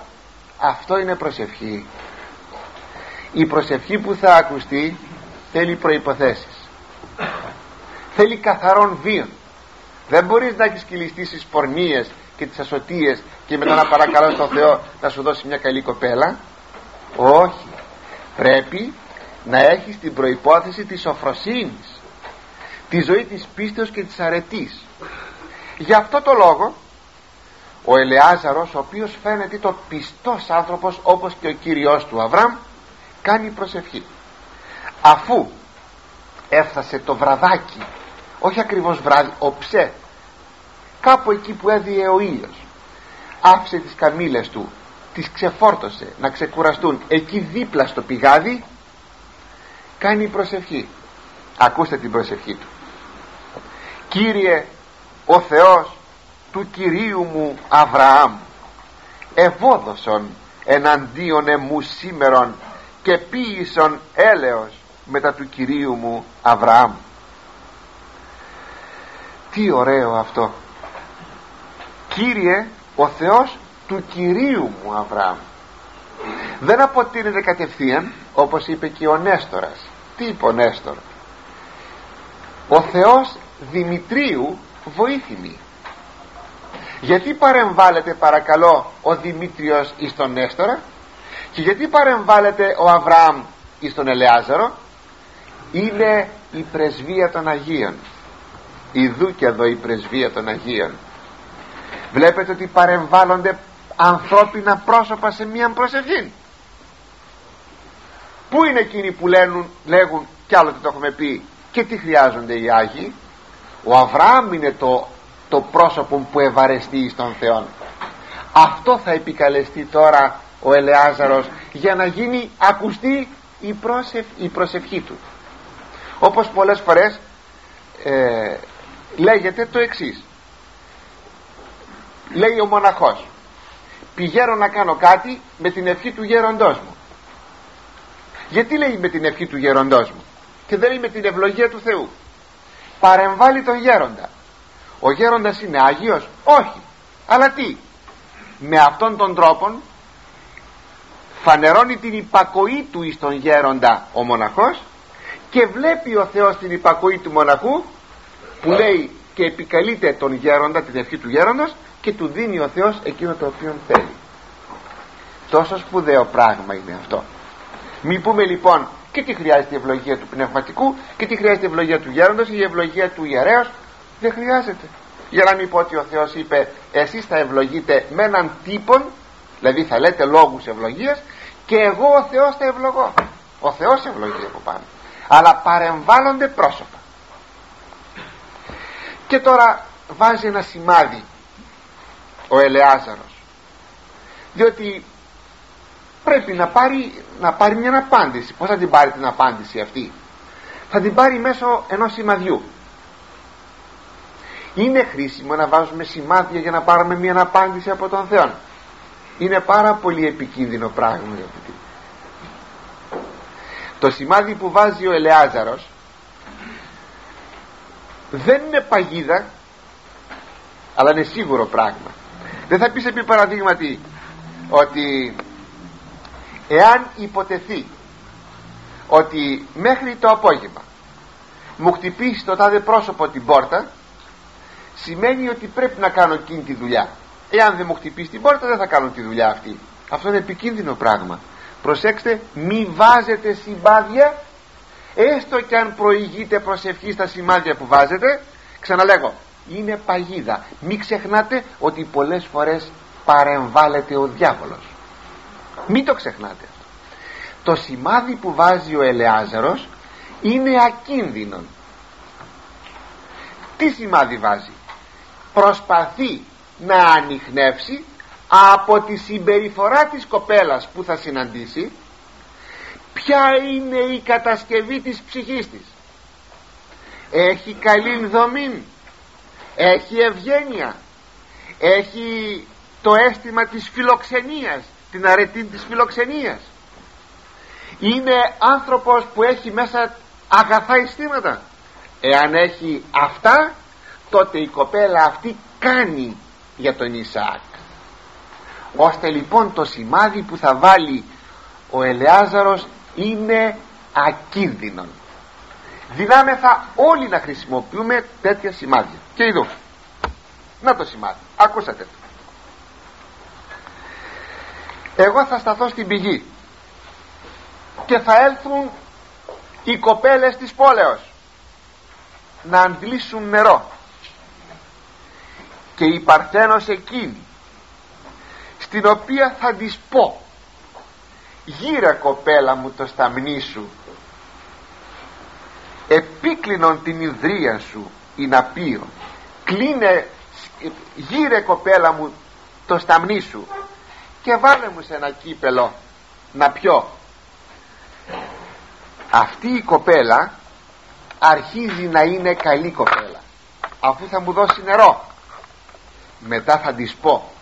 αυτό είναι προσευχή. Η προσευχή που θα ακουστεί θέλει προϋποθέσεις. Θέλει καθαρόν βίων δεν μπορείς να έχεις κυλιστείς στις πορνίες και τις ασωτίες και μετά να παρακαλώ τον Θεό να σου δώσει μια καλή κοπέλα. Όχι. Πρέπει να έχεις την προϋπόθεση της σοφροσύνης τη ζωή της πίστεως και της αρετής. Γι' αυτό το λόγο ο Ελεάζαρος ο οποίος φαίνεται το πιστός άνθρωπος όπως και ο Κύριος του Αβραμ κάνει προσευχή. Αφού έφτασε το βραδάκι όχι ακριβώς βράδυ οψέ κάπου εκεί που έδιε ο ήλιος άφησε τις καμήλες του τις ξεφόρτωσε να ξεκουραστούν εκεί δίπλα στο πηγάδι κάνει προσευχή. Ακούστε την προσευχή του Κύριε ο Θεός του Κυρίου μου Αβραάμ ευόδοσον εναντίον εμού σήμερον και ποίησον έλεος μετά του Κυρίου μου Αβραάμ. Τι ωραίο αυτό. Κύριε ο Θεός του Κυρίου μου Αβραάμ. Δεν αποτείνεται κατευθείαν όπως είπε και ο Νέστορας. Τι είπε ο Νέστορ; Ο Θεός Δημητρίου βοήθημη γιατί παρεμβάλλεται παρακαλώ ο Δημήτριος εις τον Νέστορα και γιατί παρεμβάλλεται ο Αβραάμ εις τον Ελεάζαρο; Είναι η πρεσβεία των Αγίων. Ιδού και εδώ η πρεσβεία των Αγίων. Βλέπετε ότι παρεμβάλλονται ανθρώπινα πρόσωπα σε μία προσευχή πού είναι εκείνοι που λένε, λέγουν κι άλλο το έχουμε πει και τι χρειάζονται οι Άγιοι; Ο Αβραάμ είναι το, το πρόσωπο που ευαρεστεί στον Θεό αυτό θα επικαλεστεί τώρα ο Ελεάζαρος για να γίνει ακουστή η, η προσευχή του. Όπως πολλές φορές ε, λέγεται το εξής. Λέει ο μοναχός πηγαίνω να κάνω κάτι με την ευχή του γέροντός μου γιατί λέει με την ευχή του γέροντός μου και δεν λέει με την ευλογία του Θεού παρεμβάλλει τον γέροντα. Ο γέροντας είναι Άγιος; Όχι. Αλλά τι; Με αυτόν τον τρόπο φανερώνει την υπακοή του εις τον γέροντα ο μοναχός και βλέπει ο Θεός την υπακοή του μοναχού που λέει και επικαλείται τον γέροντα την ευχή του γέροντος και του δίνει ο Θεός εκείνο το οποίο θέλει τόσο σπουδαίο πράγμα είναι αυτό. Μην πούμε λοιπόν και τι χρειάζεται η ευλογία του πνευματικού και τι χρειάζεται η ευλογία του γέροντος ή η ευλογία του ιερέως. Δεν χρειάζεται. Για να μην πω ότι ο Θεός είπε εσείς θα ευλογείτε με έναν τύπον δηλαδή θα λέτε λόγους ευλογίας και εγώ ο Θεός θα ευλογώ ο Θεός ευλογεί από πάνω. Αλλά παρεμβάλλονται πρόσωπα. Και τώρα βάζει ένα σημάδι ο Ελεάζαρος. Διότι πρέπει να πάρει, να πάρει μια απάντηση. Πως θα την πάρει την απάντηση αυτή; Θα την πάρει μέσω ενός σημαδιού. Είναι χρήσιμο να βάζουμε σημάδια για να πάρουμε μια απάντηση από τον Θεό είναι πάρα πολύ επικίνδυνο πράγμα το σημάδι που βάζει ο Ελεάζαρος δεν είναι παγίδα αλλά είναι σίγουρο πράγμα. Δεν θα πεις επί παραδείγματι ότι εάν υποτεθεί ότι μέχρι το απόγευμα μου χτυπήσει το τάδε πρόσωπο την πόρτα σημαίνει ότι πρέπει να κάνω εκείνη τη δουλειά. Εάν δεν μου χτυπήσει την πόρτα δεν θα κάνω τη δουλειά αυτή. Αυτό είναι επικίνδυνο πράγμα. Προσέξτε μη βάζετε σημάδια έστω και αν προηγείτε προσευχής στα σημάδια που βάζετε ξαναλέγω είναι παγίδα. Μην ξεχνάτε ότι πολλές φορές παρεμβάλλεται ο διάβολος μην το ξεχνάτε. Το σημάδι που βάζει ο Ελεάζαρος είναι ακίνδυνο τι σημάδι βάζει; Προσπαθεί να ανοιχνεύσει από τη συμπεριφορά της κοπέλας που θα συναντήσει ποια είναι η κατασκευή της ψυχής της. Έχει καλή δομή έχει ευγένεια έχει το αίσθημα της φιλοξενίας την αρετή της φιλοξενίας. Είναι άνθρωπος που έχει μέσα αγαθά αισθήματα. Εάν έχει αυτά τότε η κοπέλα αυτή κάνει για τον Ισαάκ. Ώστε λοιπόν το σημάδι που θα βάλει ο Ελεάζαρος είναι ακίνδυνο. Δυνάμεθα όλοι να χρησιμοποιούμε τέτοια σημάδια. Και εδώ. Να το σημάδι. Ακούσατε το εγώ θα σταθώ στην πηγή. Και θα έλθουν οι κοπέλες της πόλεως να αντλήσουν νερό. Και η Παρθένος εκείνη στην οποία θα της πω γύρε κοπέλα μου το σταμνί σου. Επίκλεινον την ιδρία σου η να πείω κλείνε γύρε κοπέλα μου το σταμνί σου και βάλε μου σε ένα κύπελο να πιω. Αυτή η κοπέλα αρχίζει να είναι καλή κοπέλα αφού θα μου δώσει νερό. Μετά θα της πω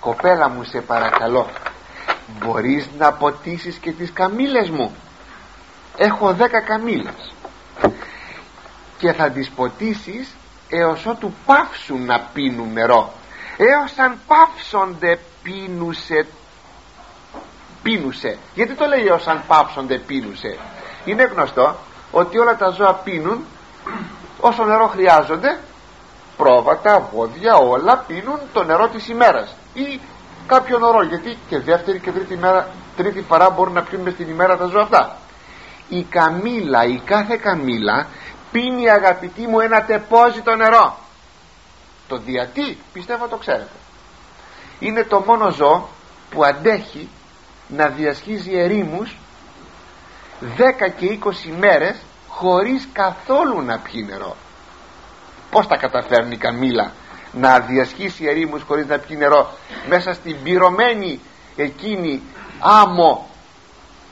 κοπέλα μου σε παρακαλώ μπορείς να ποτίσεις και τις καμήλες μου. Έχω δέκα καμήλες. Και θα τις ποτίσεις έως ότου πάυσουν να πίνουν νερό. Έως αν πάυσονται πίνουσε πίνουσε. Γιατί το λέει έως αν πάψονται πίνουσε είναι γνωστό ότι όλα τα ζώα πίνουν όσο νερό χρειάζονται. Πρόβατα, βόδια, όλα πίνουν το νερό της ημέρας. Ή κάποιον ωρό γιατί και δεύτερη και τρίτη, μέρα, τρίτη φορά μπορούν να πιούν μες την ημέρα τα ζώα αυτά. Η καμήλα, η κάθε καμήλα πίνει αγαπητοί μου ένα τεπόζιτο νερό. Το διατί πιστεύω το ξέρετε είναι το μόνο ζώο που αντέχει να διασχίζει ερήμους 10 και 20 μέρες χωρίς καθόλου να πιει νερό. Πως τα καταφέρνει η καμήλα να διασχίσει ερήμους χωρίς να πιει νερό; Μέσα στην πυρωμένη εκείνη άμμο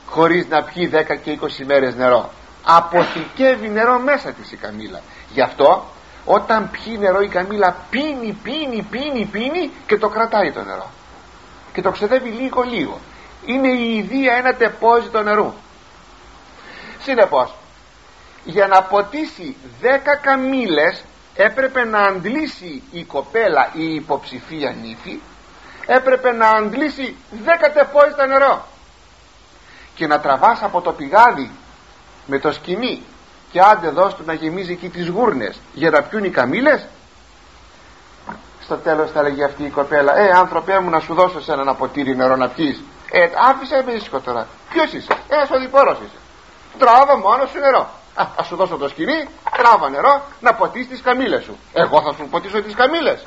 χωρίς να πιει 10 και 20 μέρες νερό. Αποθηκεύει νερό μέσα της η καμήλα γι' αυτό όταν πιει νερό η καμήλα πίνει πίνει πίνει πίνει και το κρατάει το νερό. Και το ξεδεύει λίγο λίγο. Είναι η ιδία ένα τεπόζιτο νερού. Συνεπώς για να ποτίσει 10 καμήλες έπρεπε να αντλήσει η κοπέλα η υποψηφία νύφη έπρεπε να αντλήσει 10 τεπόζιτα νερό. Και να τραβάς από το πηγάδι με το σκηνή και άντε δώσ' του να γεμίζει εκεί τις γούρνες. Για να πιούν οι καμήλες. Στο τέλος θα λέγει αυτή η κοπέλα ε άνθρωπέ μου να σου δώσω σε ένα ποτήρι νερό να πιείς ε άφησε με ήσυχο τώρα ποιος είσαι; Ε σωδιπόρος είσαι τράβα μόνος σου νερό Α, θα σου δώσω το σκηνή, τράβα νερό να ποτίσεις τις καμήλες σου εγώ θα σου ποτίσω τις καμήλες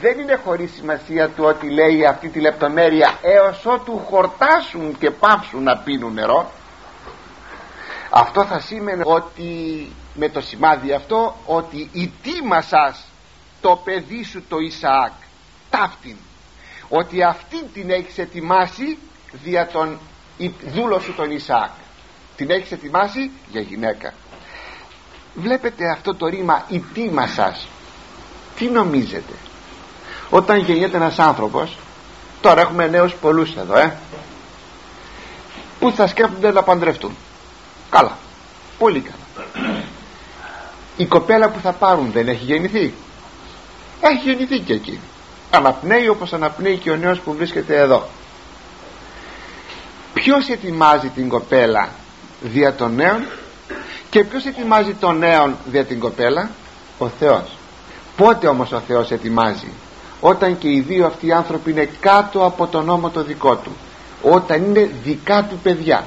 δεν είναι χωρίς σημασία του ότι λέει αυτή τη λεπτομέρεια έως ότου χορτάσουν και πάψουν να πίνουν νερό αυτό θα σήμαινε ότι με το σημάδι αυτό ότι ετοίμασας το παιδί σου το Ισαάκ ταύτην. Ότι αυτή την έχεις ετοιμάσει δια τον δούλο σου τον Ισαάκ. Την έχεις ετοιμάσει για γυναίκα. Βλέπετε αυτό το ρήμα ετοίμασας τι νομίζετε; Όταν γεννιέται ένας άνθρωπος τώρα έχουμε νέους πολλούς εδώ ε. Που θα σκέφτονται να παντρευτούν; Καλά. Πολύ καλά. Η κοπέλα που θα πάρουν δεν έχει γεννηθεί. Έχει γεννηθεί και εκεί αναπνέει όπως αναπνέει και ο νέος που βρίσκεται εδώ. Ποιος ετοιμάζει την κοπέλα δια των νέων και ποιος ετοιμάζει τον νέον δια την κοπέλα; Ο Θεός. Πότε όμως ο Θεός ετοιμάζει; Όταν και οι δύο αυτοί οι άνθρωποι είναι κάτω από τον νόμο το δικό του. Όταν είναι δικά του παιδιά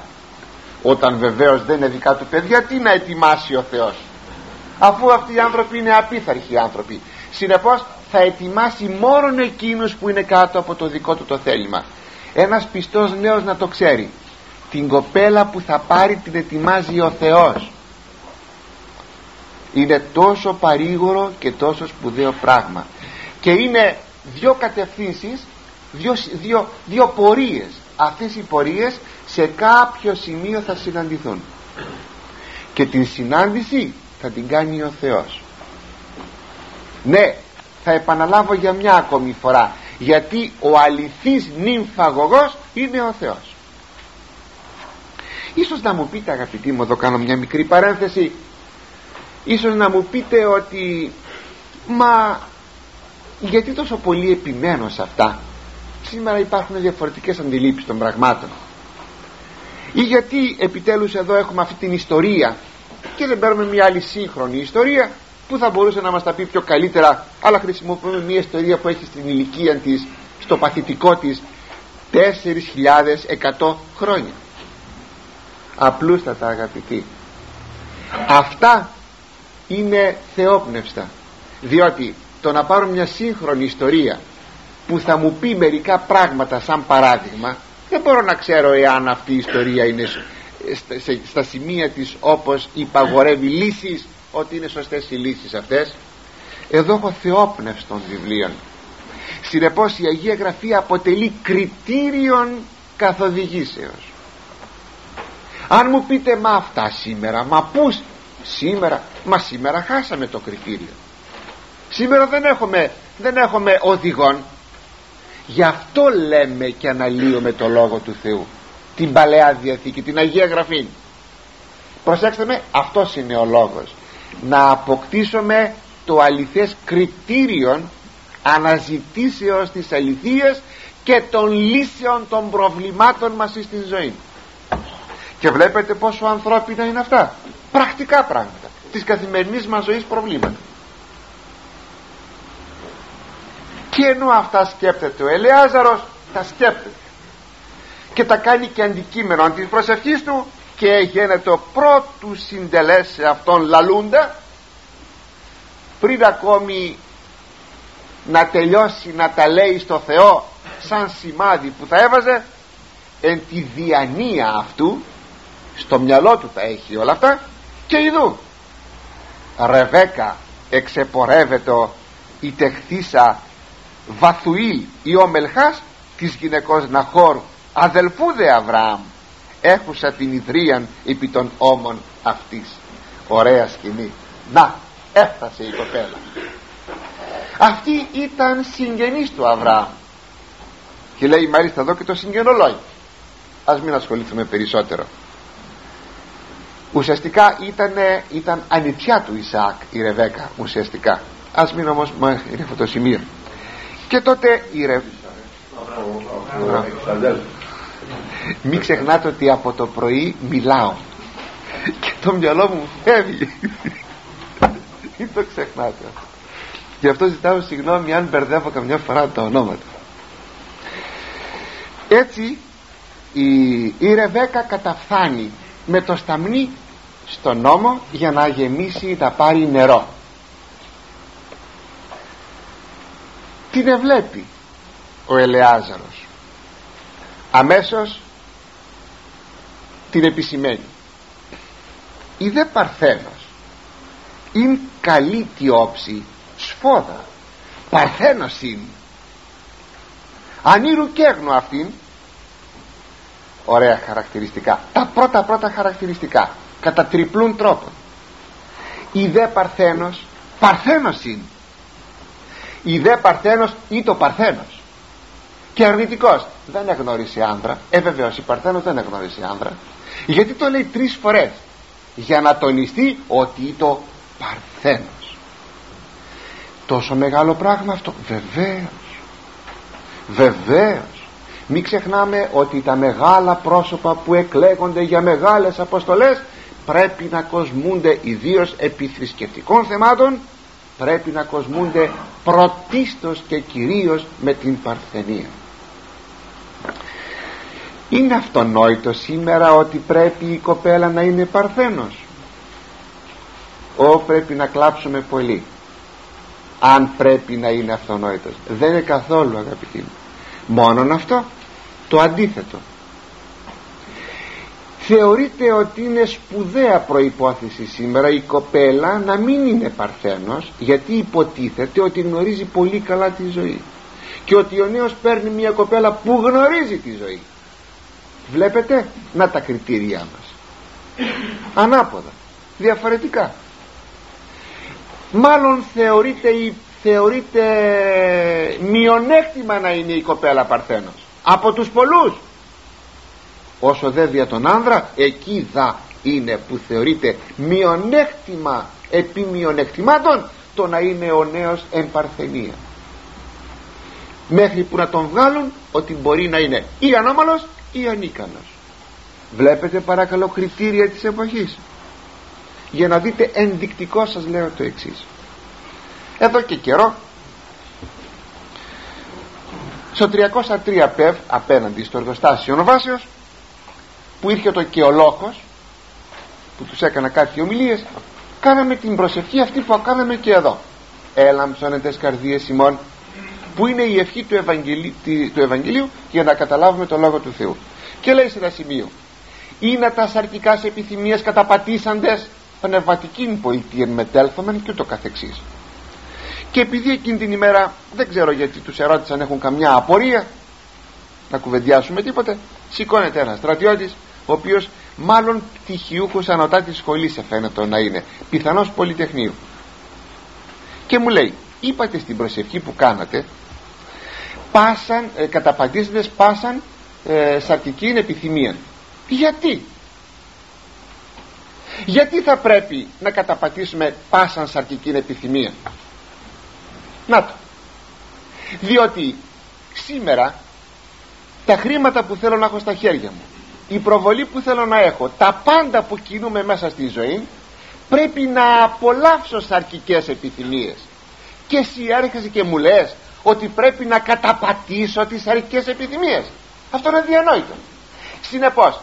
όταν βεβαίως δεν είναι δικά του παιδιά τι να ετοιμάσει ο Θεός. Αφού αυτοί οι άνθρωποι είναι απίθαρχοι άνθρωποι. Συνεπώς θα ετοιμάσει μόνον εκείνους που είναι κάτω από το δικό του το θέλημα. Ένας πιστός νέος να το ξέρει. Την κοπέλα που θα πάρει την ετοιμάζει ο Θεός. Είναι τόσο παρήγορο και τόσο σπουδαίο πράγμα. Και είναι δύο κατευθύνσεις δύο, δύο, δύο πορείες. Αυτές οι πορείες σε κάποιο σημείο θα συναντηθούν. Και την συνάντηση θα την κάνει ο Θεός. Ναι θα επαναλάβω για μια ακόμη φορά. Γιατί ο αληθής νυμφαγωγός είναι ο Θεός. Ίσως να μου πείτε αγαπητοί μου εδώ κάνω μια μικρή παρένθεση. Ίσως να μου πείτε ότι μα γιατί τόσο πολύ επιμένω σε αυτά; Σήμερα υπάρχουν διαφορετικές αντιλήψεις των πραγμάτων ή γιατί επιτέλους εδώ έχουμε αυτή την ιστορία και δεν παίρνουμε μια άλλη σύγχρονη ιστορία που θα μπορούσε να μας τα πει πιο καλύτερα αλλά χρησιμοποιούμε μια ιστορία που έχει στην ηλικία της στο παθητικό της 4.100 χρόνια. Απλούστατα αγαπητοί. Αυτά είναι θεόπνευστα διότι το να πάρω μια σύγχρονη ιστορία που θα μου πει μερικά πράγματα σαν παράδειγμα δεν μπορώ να ξέρω εάν αυτή η ιστορία είναι στα σημεία της όπως υπαγορεύει λύσεις ότι είναι σωστές οι λύσεις αυτές. Εδώ έχω θεόπνευση των βιβλίων. Συνεπώς η Αγία Γραφή αποτελεί κριτήριον καθοδηγήσεως. Αν μου πείτε μα αυτά σήμερα μα πούς σήμερα μα σήμερα χάσαμε το κριτήριο. Σήμερα δεν έχουμε δεν έχουμε οδηγόν γι' αυτό λέμε και αναλύουμε το Λόγο του Θεού. Την Παλαιά Διαθήκη την Αγία Γραφή. Προσέξτε με αυτός είναι ο λόγος. Να αποκτήσουμε το αληθές κριτήριον αναζητήσεως της αληθείας και των λύσεων των προβλημάτων μας στην ζωή. Και βλέπετε πόσο ανθρώπινα είναι αυτά. Πρακτικά πράγματα. Της καθημερινής μας ζωής προβλήματα και ενώ αυτά σκέπτεται ο Ελεάζαρος τα σκέπτεται. Και τα κάνει και αντικείμενο της προσευχής του και γίνεται πρώτου συντελές σε αυτόν λαλούντα. Πριν ακόμη να τελειώσει να τα λέει στο Θεό σαν σημάδι που θα έβαζε εν τη διανία αυτού στο μυαλό του τα έχει όλα αυτά και ειδού. Ρεβέκα εξεπορεύεται η τεχθήσα Βαθουήλ ή ο Μελχάς της γυναικός Ναχόρ αδελφού δε Αβραάμ έχουσα την ιδρίαν επί των ώμων αυτής. Ωραία σκηνή. Να έφτασε η κοπέλα. Αυτή ήταν συγγενής του Αβραάμ. Και λέει μάλιστα εδώ και το συγγενολόγιο. Ας μην ασχοληθούμε περισσότερο. Ουσιαστικά ήταν, ήταν ανιψιά του Ισαάκ η Ρεβέκα ουσιαστικά. Ας μην όμως είναι αυτό το σημείο και τότε η Ρεβέκα μην ξεχνάτε ότι από το πρωί μιλάω. Και το μυαλό μου φεύγει. Μην το ξεχνάτε. Γι' αυτό ζητάω συγγνώμη αν μπερδεύω καμιά φορά τα ονόματα. Έτσι η, η Ρεβέκα καταφθάνει με το σταμνί στον νόμο για να γεμίσει να πάρει νερό την ευλέπει ο Ελεάζαρος. Αμέσως την επισημαίνει. Η δε Παρθένος είναι καλή τη όψη σφόδα. Παρθένος είναι. Ανήρου κέγνω αυτήν. Ωραία χαρακτηριστικά. Τα πρώτα πρώτα χαρακτηριστικά. Κατά τριπλούν τρόπον η δε Παρθένος Παρθένος είναι η δε Παρθένος ή το Παρθένος. Και αρνητικός. Δεν εγνώρισε άνδρα. Ε βεβαίως η Παρθένος δεν εγνώρισε άνδρα. Γιατί το λέει τρεις φορές. Για να τονιστεί ότι το Παρθένος. Τόσο μεγάλο πράγμα αυτό. Βεβαίως. Βεβαίως. Μην ξεχνάμε ότι τα μεγάλα πρόσωπα που εκλέγονται για μεγάλες αποστολές πρέπει να κοσμούνται ιδίως επί θρησκευτικών θεμάτων πρέπει να κοσμούνται πρωτίστως και κυρίως με την παρθενία. Είναι αυτονόητο σήμερα ότι πρέπει η κοπέλα να είναι παρθένος. Ω πρέπει να κλάψουμε πολύ. Αν πρέπει να είναι αυτονόητος. Δεν είναι καθόλου αγαπητοί μου. Μόνον αυτό. Το αντίθετο θεωρείται ότι είναι σπουδαία προϋπόθεση σήμερα η κοπέλα να μην είναι παρθένος γιατί υποτίθεται ότι γνωρίζει πολύ καλά τη ζωή. Και ότι ο νέος παίρνει μια κοπέλα που γνωρίζει τη ζωή. Βλέπετε να τα κριτήριά μας. Ανάποδα. Διαφορετικά. Μάλλον θεωρείται, θεωρείται μειονέκτημα να είναι η κοπέλα παρθένος. Από τους πολλούς όσο δε δια τον άνδρα εκεί δα είναι που θεωρείται μειονέκτημα επί μειονεκτημάτων το να είναι ο νέος εν παρθενία. Μέχρι που να τον βγάλουν ότι μπορεί να είναι ή ανώμαλος ή ανίκανος. Βλέπετε παρακαλώ κριτήρια της εποχής. Για να δείτε ενδεικτικό σας λέω το εξής. Εδώ και καιρό στο 303 ΠΕΒ απέναντι στο εργοστάσιο Βάσεως που ήρθε το και ο λόγος που τους έκανα κάτι ομιλίες κάναμε την προσευχή αυτή που κάναμε και εδώ. Έλαμψον τες καρδίες ημών που είναι η ευχή του, Ευαγγελίου, του Ευαγγελίου για να καταλάβουμε το Λόγο του Θεού και λέει σε ένα σημείο είναι τα σαρκικά σε επιθυμίες καταπατήσαντες πνευματική πολιτεία μετέλθομεν και το καθεξής και επειδή εκείνη την ημέρα δεν ξέρω γιατί τους ερώτησαν έχουν καμιά απορία να κουβεντιάσουμε τίποτε σηκώνεται ένας στρατιώτης ο οποίος μάλλον πτυχιούχος ανωτά της σχολής φαίνεται να είναι πιθανώς πολυτεχνείου. Και μου λέει είπατε στην προσευχή που κάνατε πάσαν, ε, καταπατήσαντες πάσαν ε, σαρκική επιθυμία γιατί; Γιατί θα πρέπει να καταπατήσουμε πάσαν σαρκική επιθυμία να το. Διότι σήμερα τα χρήματα που θέλω να έχω στα χέρια μου η προβολή που θέλω να έχω τα πάντα που κινούμε μέσα στη ζωή πρέπει να απολαύσω σαρκικές επιθυμίες. Και εσύ έρχεσαι και μου λες ότι πρέπει να καταπατήσω τις σαρκικές επιθυμίες. Αυτό είναι διανόητο συνεπώς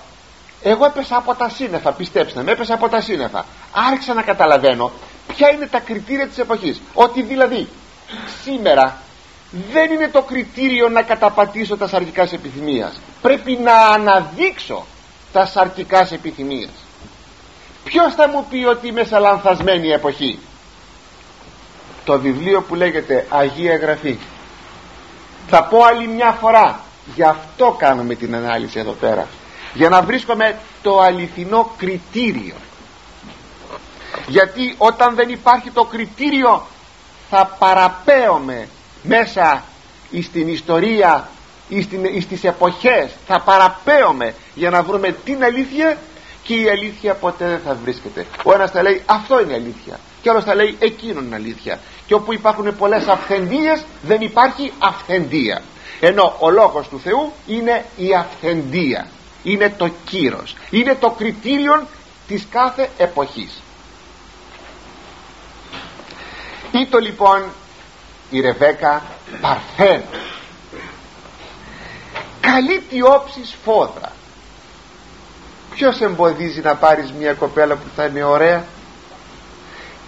εγώ έπεσα από τα σύννεφα πιστέψτε με έπεσα από τα σύννεφα. Άρχισα να καταλαβαίνω ποια είναι τα κριτήρια της εποχής. Ότι δηλαδή σήμερα δεν είναι το κριτήριο να καταπατήσω τα σαρκικά επιθυμίας πρέπει να αναδείξω τα σαρκικά επιθυμίας ποιος θα μου πει ότι είμαι σε λανθασμένη εποχή; Το βιβλίο που λέγεται Αγία Γραφή θα πω άλλη μια φορά γι' αυτό κάνουμε την ανάλυση εδώ πέρα. Για να βρίσκουμε το αληθινό κριτήριο. Γιατί όταν δεν υπάρχει το κριτήριο θα παραπέουμε μέσα στην ιστορία στις εποχές θα παραπέουμε για να βρούμε την αλήθεια και η αλήθεια ποτέ δεν θα βρίσκεται. Ο ένας θα λέει αυτό είναι αλήθεια και άλλος θα λέει εκείνο είναι αλήθεια και όπου υπάρχουν πολλές αυθεντίες δεν υπάρχει αυθεντία. Ενώ ο λόγος του Θεού είναι η αυθεντία. Είναι το κύρος. Είναι το κριτήριο της κάθε εποχής. Ήτο λοιπόν η Ρεβέκα παρθέν. Καλύπτει όψεις φόδρα. Ποιος εμποδίζει να πάρεις μια κοπέλα που θα είναι ωραία;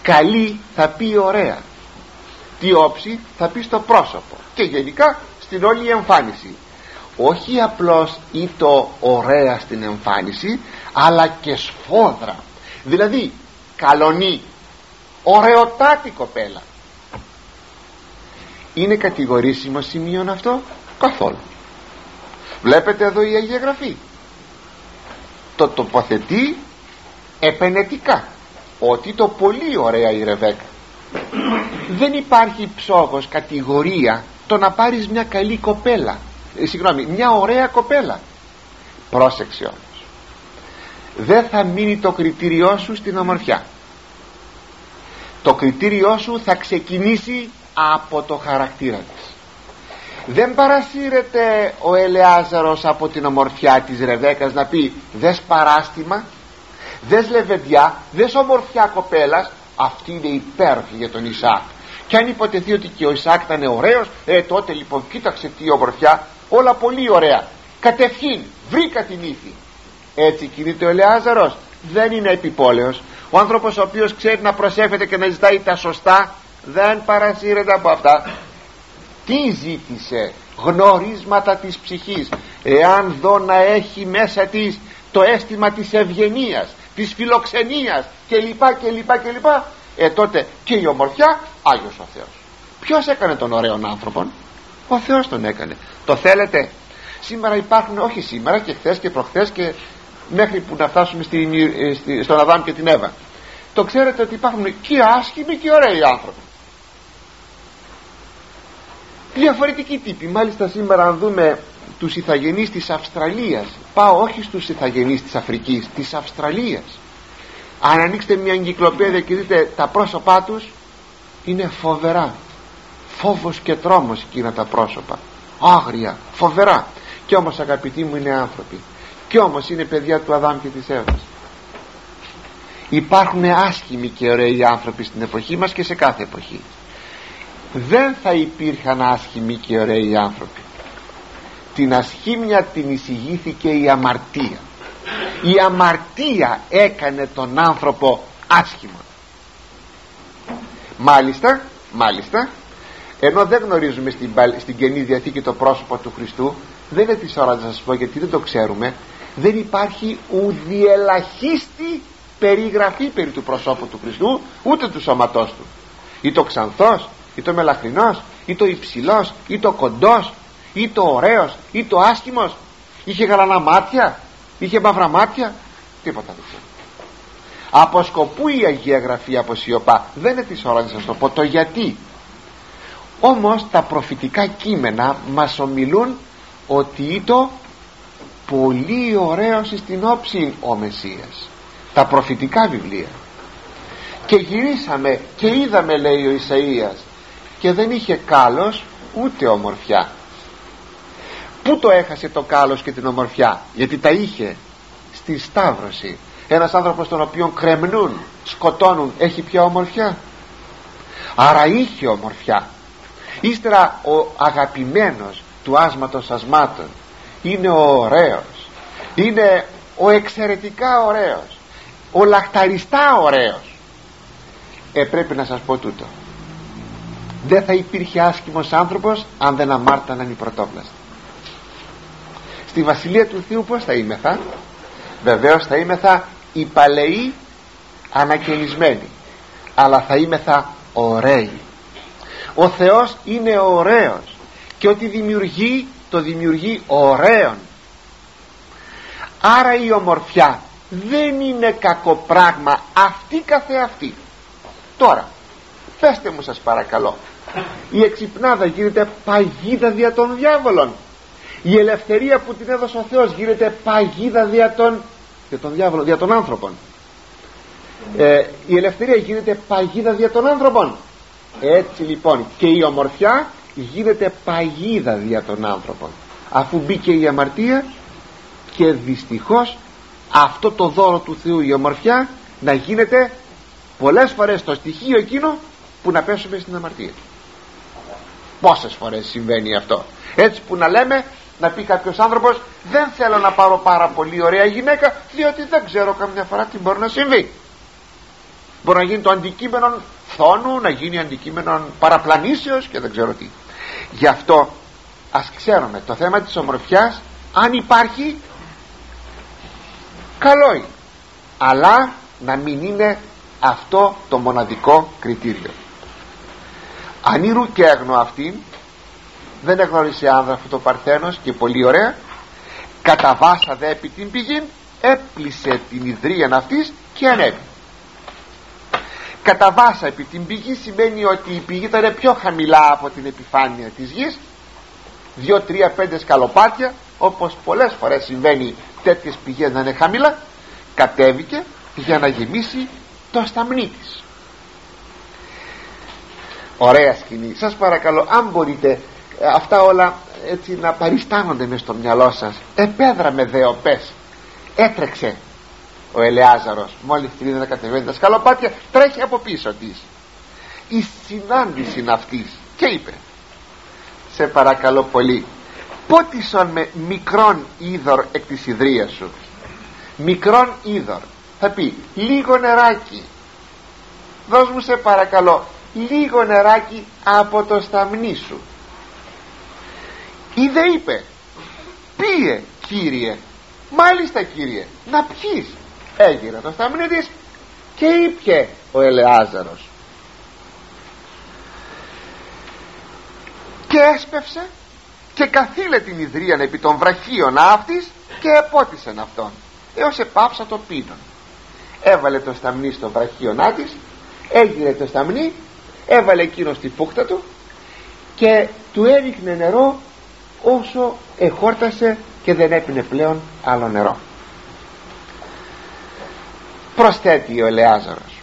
Καλή θα πει ωραία. Τι όψη θα πει στο πρόσωπο. Και γενικά στην όλη εμφάνιση. Όχι απλώς ή το ωραία στην εμφάνιση αλλά και σφόδρα. Δηλαδή καλονή ωραιοτάτη κοπέλα είναι κατηγορήσιμο σημείο αυτό; Καθόλου. Βλέπετε εδώ η Αγία Γραφή. Το τοποθετεί επενετικά. Ότι το πολύ ωραία η Ρεβέκα. Δεν υπάρχει ψόγος κατηγορία το να πάρεις μια καλή κοπέλα. Ε, συγγνώμη μια ωραία κοπέλα. Πρόσεξε όμως. Δεν θα μείνει το κριτήριό σου στην ομορφιά. Το κριτήριό σου θα ξεκινήσει από το χαρακτήρα της. Δεν παρασύρεται ο Ελεάζαρος από την ομορφιά της Ρεβέκας να πει δες παράστημα δες λεβεδιά δες ομορφιά κοπέλας αυτή είναι υπέροχη για τον Ισάκ και αν υποτεθεί ότι και ο Ισάκ ήταν ωραίος ε τότε λοιπόν κοίταξε τι ομορφιά όλα πολύ ωραία. Κατευχήν βρήκα την ήθη έτσι κινείται ο Ελεάζαρος. Δεν είναι επιπόλαιος. Ο άνθρωπος ο οποίος ξέρει να προσέφεται και να ζητάει τα σωστά δεν παρασύρεται από αυτά. Τι ζήτησε; Γνωρίσματα της ψυχής. Εάν δω να έχει μέσα της το αίσθημα της ευγενίας της φιλοξενίας κλπ κλπ κλπ ε τότε και η ομορφιά Άγιος ο Θεός. Ποιος έκανε τον ωραίο άνθρωπο ο Θεός τον έκανε. Το θέλετε; Σήμερα υπάρχουν όχι σήμερα και χθες και προχθές και μέχρι που να φτάσουμε στη, στη, στον Αδάμ και την Εύα. Το ξέρετε ότι υπάρχουν και άσχημοι και ωραίοι άνθρωποι διαφορετικοί τύποι μάλιστα σήμερα αν δούμε τους ηθαγενείς της Αυστραλίας πάω όχι στους ηθαγενείς της Αφρικής της Αυστραλίας. Αν ανοίξετε μια εγκυκλοπαίδεια και δείτε τα πρόσωπά τους είναι φοβερά. Φόβος και τρόμος εκείνα τα πρόσωπα. Άγρια, φοβερά. Και όμως αγαπητοί μου είναι άνθρωποι. Και όμως είναι παιδιά του Αδάμ και της Εύας. Υπάρχουν άσχημοι και ωραίοι άνθρωποι στην εποχή μας και σε κάθε εποχή δεν θα υπήρχαν άσχημοι και ωραίοι άνθρωποι. Την ασχήμια την εισηγήθηκε η αμαρτία. Η αμαρτία έκανε τον άνθρωπο άσχημα. Μάλιστα μάλιστα ενώ δεν γνωρίζουμε στην, στην Καινή Διαθήκη το πρόσωπο του Χριστού δεν είναι της ώρας να σας πω γιατί δεν το ξέρουμε δεν υπάρχει ουδιελαχίστη περιγραφή περί του προσώπου του Χριστού ούτε του σώματός του. Ή το ξανθός ή το μελαχρινός ή το υψηλός ή το κοντός ή το ωραίος ή το άσχημος είχε γαλανά μάτια είχε μαύρα μάτια τίποτα δεν ξέρω. Από σκοπού η Αγία Γραφή αποσιωπά δεν είναι της ώρας να σας το πω το γιατί. Όμως τα προφητικά κείμενα μας ομιλούν ότι ήταν πολύ ωραίος στην όψη ο Μεσσίας. Τα προφητικά βιβλία. Και γυρίσαμε και είδαμε λέει ο Ισαΐας και δεν είχε κάλος ούτε ομορφιά. Πού το έχασε το κάλος και την ομορφιά; Γιατί τα είχε στη Σταύρωση. Ένας άνθρωπος τον οποίο κρεμνούν σκοτώνουν έχει πια ομορφιά; Άρα είχε ομορφιά. Ύστερα ο αγαπημένος του άσματος ασμάτων είναι ο ωραίος. Είναι ο εξαιρετικά ωραίος. Ο λαχταριστά ωραίος. Ε πρέπει να σας πω τούτο δεν θα υπήρχε άσχημος άνθρωπος αν δεν αμάρταναν οι πρωτόβλαστοι στη Βασιλεία του Θεού πως θα είμεθα βεβαίως θα είμεθα οι παλαιοί ανακαινισμένοι αλλά θα είμεθα ωραίοι. Ο Θεός είναι ωραίος και ό,τι δημιουργεί το δημιουργεί ωραίον. Άρα η ομορφιά δεν είναι κακό πράγμα αυτή καθεαυτή. Τώρα πέστε μου σας παρακαλώ. Η εξυπνάδα γίνεται παγίδα δια των διάβολων. Η ελευθερία που την έδωσε ο Θεός γίνεται παγίδα δια των, δια των διάβολων, δια των άνθρωπων. Ε, η ελευθερία γίνεται παγίδα δια των άνθρωπων. Έτσι λοιπόν και η ομορφιά γίνεται παγίδα δια των άνθρωπων. Αφού μπήκε η αμαρτία και δυστυχώς αυτό το δώρο του Θεού η ομορφιά να γίνεται πολλές φορές το στοιχείο εκείνο που να πέσουμε στην αμαρτία. Πόσες φορές συμβαίνει αυτό. Έτσι που να λέμε να πει κάποιος άνθρωπος δεν θέλω να πάρω πάρα πολύ ωραία γυναίκα διότι δεν ξέρω καμιά φορά τι μπορεί να συμβεί μπορεί να γίνει το αντικείμενο θόνου να γίνει αντικείμενο παραπλανήσεως και δεν ξέρω τι. Γι' αυτό ας ξέρουμε το θέμα της ομορφιάς αν υπάρχει καλό είναι αλλά να μην είναι αυτό το μοναδικό κριτήριο ανήρου και έγνω αυτήν δεν εγνώρισε άνδρα το Παρθένος και πολύ ωραία. Κατά βάσα δε επί την πηγή έπλησε την ιδρύαν αυτής και ανέβη. Κατά βάσα επί την πηγή σημαίνει ότι η πηγή ήταν πιο χαμηλά από την επιφάνεια της γης. Δύο, τρία, πέντε σκαλοπάτια όπως πολλές φορές συμβαίνει τέτοιες πηγές να είναι χαμηλά κατέβηκε για να γεμίσει το σταμνί της ωραία σκηνή. Σας παρακαλώ αν μπορείτε ε, αυτά όλα έτσι να παριστάνονται μες στο μυαλό σας. Επέδραμε δεοπές έτρεξε ο Ελεάζαρος. Μόλις την είδε να κατεβαίνει τα σκαλοπάτια τρέχει από πίσω της. Η συνάντηση αυτής. Και είπε σε παρακαλώ πολύ πότισον με μικρόν είδωρ εκ της ιδρίας σου μικρόν είδωρ. Θα πει λίγο νεράκι δώσ' μου σε παρακαλώ λίγο νεράκι από το σταμνί σου. Είδε είπε πίε κύριε μάλιστα κύριε να πιείς έγινε το σταμνί της και ήπια ο Ελεάζαρος. Και έσπευσε και καθήλε την ιδρύαν επί των βραχίων αυτής και επότισεν αυτόν έως επάψα το πίνον. Έβαλε το σταμνί στο βραχίωνά της έγινε το σταμνί έβαλε εκείνος στη φούχτα του και του έριχνε νερό όσο εχόρτασε και δεν έπινε πλέον άλλο νερό. Προσθέτει ο Ελεάζαρος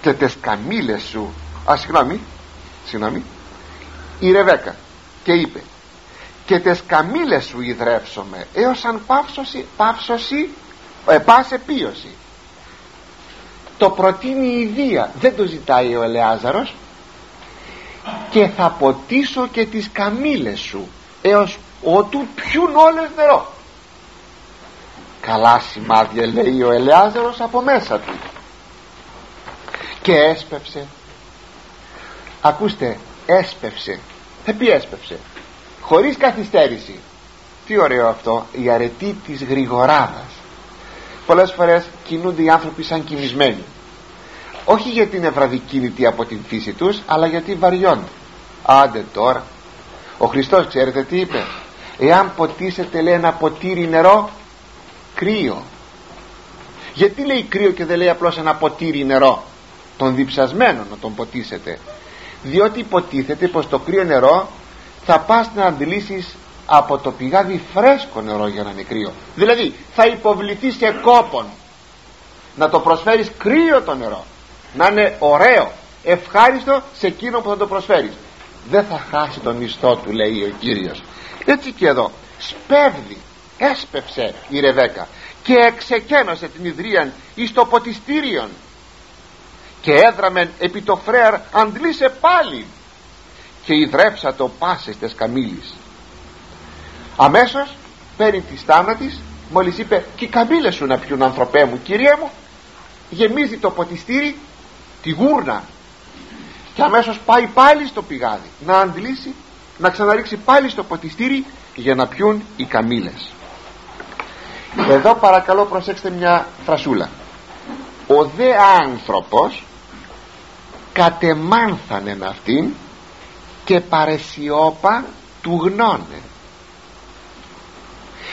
και τες καμήλες σου α συγγνώμη συγγνώμη η Ρεβέκα και είπε και τες καμήλες σου ιδρεύσομαι έως αν πάυσωση, πάυσωση ε, πάσε πίωση το προτείνει η Δία δεν το ζητάει ο Ελεάζαρος. Και θα ποτίσω και τις καμήλες σου έως ότου πιούν όλες νερό. Καλά σημάδια λέει ο Ελεάζαρος από μέσα του. Και έσπευσε. Ακούστε έσπευσε. Θα πει έσπευσε. Χωρίς καθυστέρηση. Τι ωραίο αυτό. Η αρετή της γρηγοράδας πολλές φορές κινούνται οι άνθρωποι σαν κοιμισμένοι όχι γιατί είναι βραδικίνητοι από την φύση τους αλλά γιατί βαριώνται. Άντε τώρα. Ο Χριστός ξέρετε τι είπε; Εάν ποτίσετε λέει ένα ποτήρι νερό κρύο γιατί λέει κρύο και δεν λέει απλώς ένα ποτήρι νερό; Τον διψασμένο να τον ποτίσετε. Διότι υποτίθεται πως το κρύο νερό θα πας να αντιλήσεις από το πηγάδι φρέσκο νερό για να είναι κρύο. Δηλαδή θα υποβληθείς σε κόπον. Να το προσφέρεις κρύο το νερό. Να είναι ωραίο ευχάριστο σε εκείνο που θα το προσφέρεις. Δεν θα χάσει τον μισθό του λέει ο Κύριος. Έτσι και εδώ σπέβδει έσπευσε η Ρεβέκα και εξεκένωσε την ιδρύαν εις το ποτιστήριον. Και έδραμεν επί το φρέαρ αντλήσε πάλι. Και ιδρεύσα το πάσες τες καμήλης αμέσως παίρνει τη στάνα της μόλις είπε και οι καμήλες σου να πιούν ανθρωπέ μου κυρία μου γεμίζει το ποτιστήρι τη γούρνα. Και αμέσως πάει πάλι στο πηγάδι να αντλήσει να ξαναρίξει πάλι στο ποτιστήρι για να πιούν οι καμήλες εδώ παρακαλώ προσέξτε μια φρασούλα. Ο δε άνθρωπος κατεμάνθανε αυτήν και παρεσιόπα του γνώνε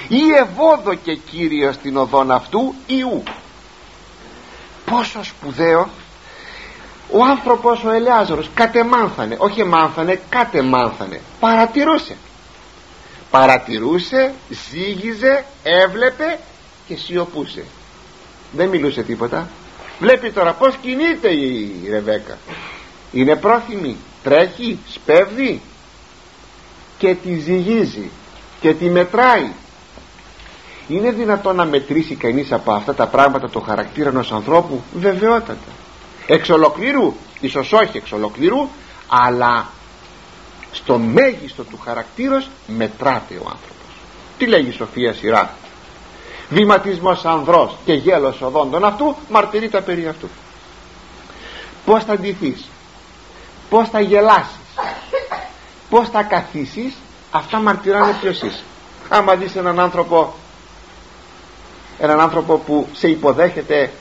ή ευόδο και Κύριος την οδόν αυτού ου πόσο σπουδαίο. Ο άνθρωπος ο Ελιάζωρος κατεμάνθανε όχι εμάνθανε κατεμάνθανε. Παρατηρούσε. Παρατηρούσε ζήγιζε έβλεπε και σιωπούσε. Δεν μιλούσε τίποτα. Βλέπει τώρα πως κινείται η Ρεβέκα. Είναι πρόθυμη τρέχει, σπέβδει και τη ζυγίζει και τη μετράει είναι δυνατόν να μετρήσει κανείς από αυτά τα πράγματα το χαρακτήρα ενός ανθρώπου; Βεβαιότατα. Εξ ολοκλήρου ίσως όχι εξ ολοκλήρου αλλά στο μέγιστο του χαρακτήρος μετράται ο άνθρωπος. Τι λέγει η Σοφία Σειρά βηματισμός ανδρός και γέλος οδόντων αυτού μαρτυρεί τα περί αυτού πως θα ντυθείς; Πως θα γελάσεις; Πως θα καθίσεις; Αυτά μαρτυράνε ποιος είσαι. Άμα δεις έναν άνθρωπο έναν άνθρωπο που σε υποδέχεται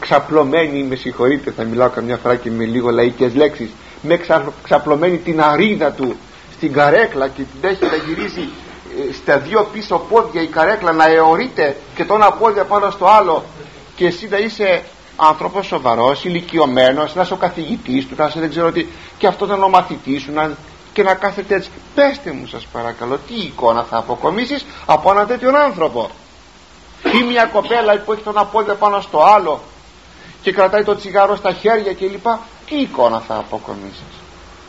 ξαπλωμένη με συγχωρείτε θα μιλάω καμιά φορά και με λίγο λαϊκές λέξεις με ξαπλωμένη την αρίδα του στην καρέκλα και την έχει να γυρίσει ε, στα δύο πίσω πόδια η καρέκλα να αιωρείται και το ένα πόδι πάνω στο άλλο και εσύ να είσαι άνθρωπος σοβαρός, ηλικιωμένος να είσαι ο καθηγητής του, να είσαι δεν ξέρω τι και αυτό να είναι ο μαθητής σου να, και να κάθεται έτσι. Πέστε μου σας παρακαλώ τι εικόνα θα αποκομίσεις από έναν τέτοιον άνθρωπο; Ή μια κοπέλα που έχει τον απόδια πάνω στο άλλο και κρατάει το τσιγάρο στα χέρια κλπ τι εικόνα θα αποκομίσεις.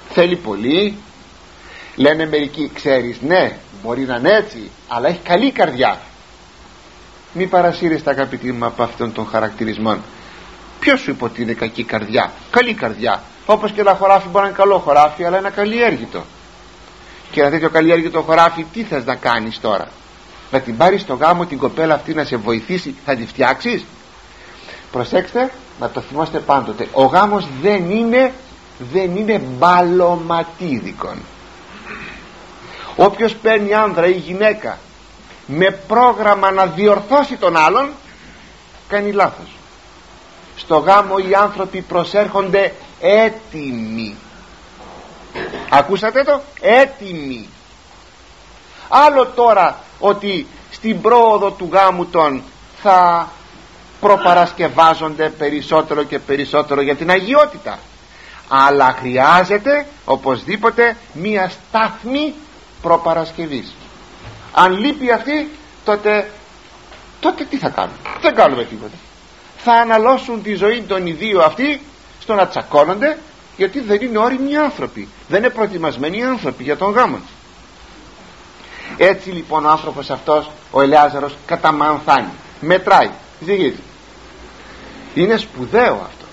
Θέλει πολύ. Λένε μερικοί ξέρεις ναι μπορεί να είναι έτσι αλλά έχει καλή καρδιά. Μη παρασύρεστε αγαπητοί μου από αυτόν τον χαρακτηρισμό. Ποιος σου είπε ότι είναι κακή καρδιά; Καλή καρδιά. Όπως και ένα χωράφι μπορεί να είναι καλό χωράφι αλλά ένα καλλιέργητο και ένα τέτοιο καλλιέργητο χωράφι τι θες να κάνεις τώρα; Να την πάρεις στο γάμο την κοπέλα αυτή να σε βοηθήσει θα τη φτιάξεις; Προσέξτε να το θυμάστε πάντοτε ο γάμος δεν είναι δεν είναι μπαλωματίδικον. Όποιος παίρνει άνδρα ή γυναίκα με πρόγραμμα να διορθώσει τον άλλον κάνει λάθος. Στο γάμο οι άνθρωποι προσέρχονται έτοιμοι. Ακούσατε το; Έτοιμοι. Άλλο τώρα ότι στην πρόοδο του γάμου των θα προπαρασκευάζονται περισσότερο και περισσότερο για την αγιότητα. Αλλά χρειάζεται οπωσδήποτε μία στάθμη προπαρασκευής. Αν λείπει αυτή τότε τότε τι θα κάνουμε; Δεν κάνουμε τίποτα. Θα αναλώσουν τη ζωή των ιδίων αυτοί στο να τσακώνονται γιατί δεν είναι όριμοι άνθρωποι. Δεν είναι προετοιμασμένοι άνθρωποι για τον γάμο έτσι λοιπόν ο άνθρωπος αυτός ο Ελιάζαρος καταμανθάνει μετράει ζυγίζει είναι σπουδαίο αυτό.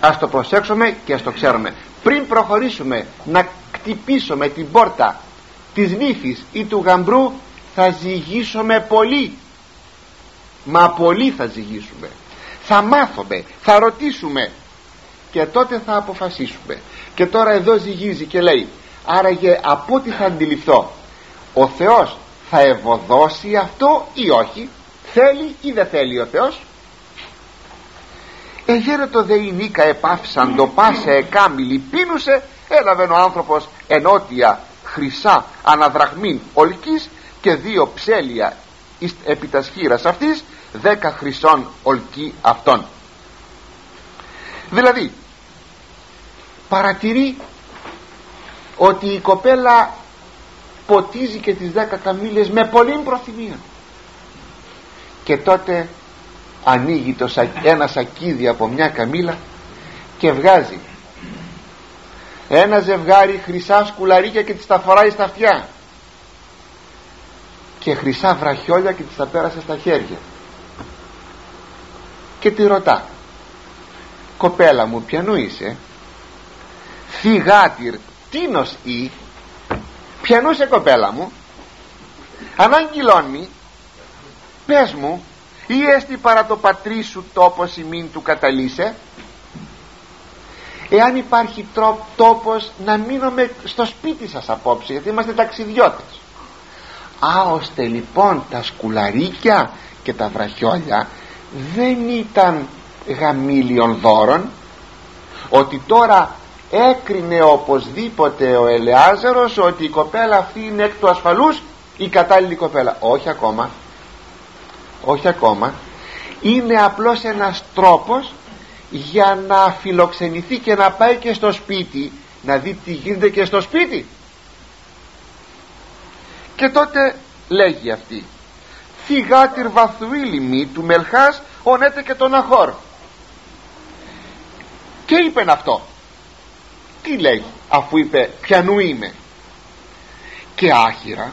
Ας το προσέξουμε και ας το ξέρουμε. Πριν προχωρήσουμε να κτυπήσουμε την πόρτα της νύφης ή του γαμπρού θα ζυγίσουμε πολύ. Μα πολύ θα ζυγίσουμε. Θα μάθουμε θα ρωτήσουμε. Και τότε θα αποφασίσουμε. Και τώρα εδώ ζυγίζει και λέει άραγε από ό,τι θα αντιληφθώ ο Θεός θα ευωδώσει αυτό ή όχι. Θέλει ή δεν θέλει ο Θεός. Εγέρετο δε η νίκα επάφησαν το πάσε εκάμιλη πίνουσε έλαβε ο άνθρωπος ενότια χρυσά αναδραχμήν ολκής και δύο ψέλια επί τας σχήρας αυτής δέκα χρυσών ολκή αυτών. Δηλαδή παρατηρεί ότι η κοπέλα ποτίζει και τις δέκα καμήλες με πολύ προθυμία. Και τότε ανοίγει το ένα σακίδι από μια καμήλα και βγάζει ένα ζευγάρι χρυσά σκουλαρίκια και τις τα φοράει στα αυτιά. Και χρυσά βραχιόλια και τις τα πέρασε στα χέρια. Και τη ρωτά κοπέλα μου ποιανού είσαι; Φυγάτηρ τίνος ή; Ποιανού είσαι κοπέλα μου αναγγυλώνει πες μου ή έστι παρά το πατρί σου τόπος ημίν του καταλύσε εάν υπάρχει τρόπο, τόπος να μείνουμε στο σπίτι σας απόψε γιατί είμαστε ταξιδιώτες. Α ώστε λοιπόν τα σκουλαρίκια και τα βραχιόλια δεν ήταν γαμήλιων δώρων ότι τώρα έκρινε οπωσδήποτε ο Ελεάζερος ότι η κοπέλα αυτή είναι εκ του ασφαλούς η κατάλληλη κοπέλα. Όχι ακόμα. Όχι ακόμα. Είναι απλώς ένας τρόπος για να φιλοξενηθεί και να πάει και στο σπίτι να δει τι γίνεται και στο σπίτι. Και τότε λέγει αυτή θυγάτηρ βαθουίλιμη του Μελχάς ονέτε και τον Αχόρ και είπεν αυτό τι λέει αφού είπε πιανού είμαι και άχυρα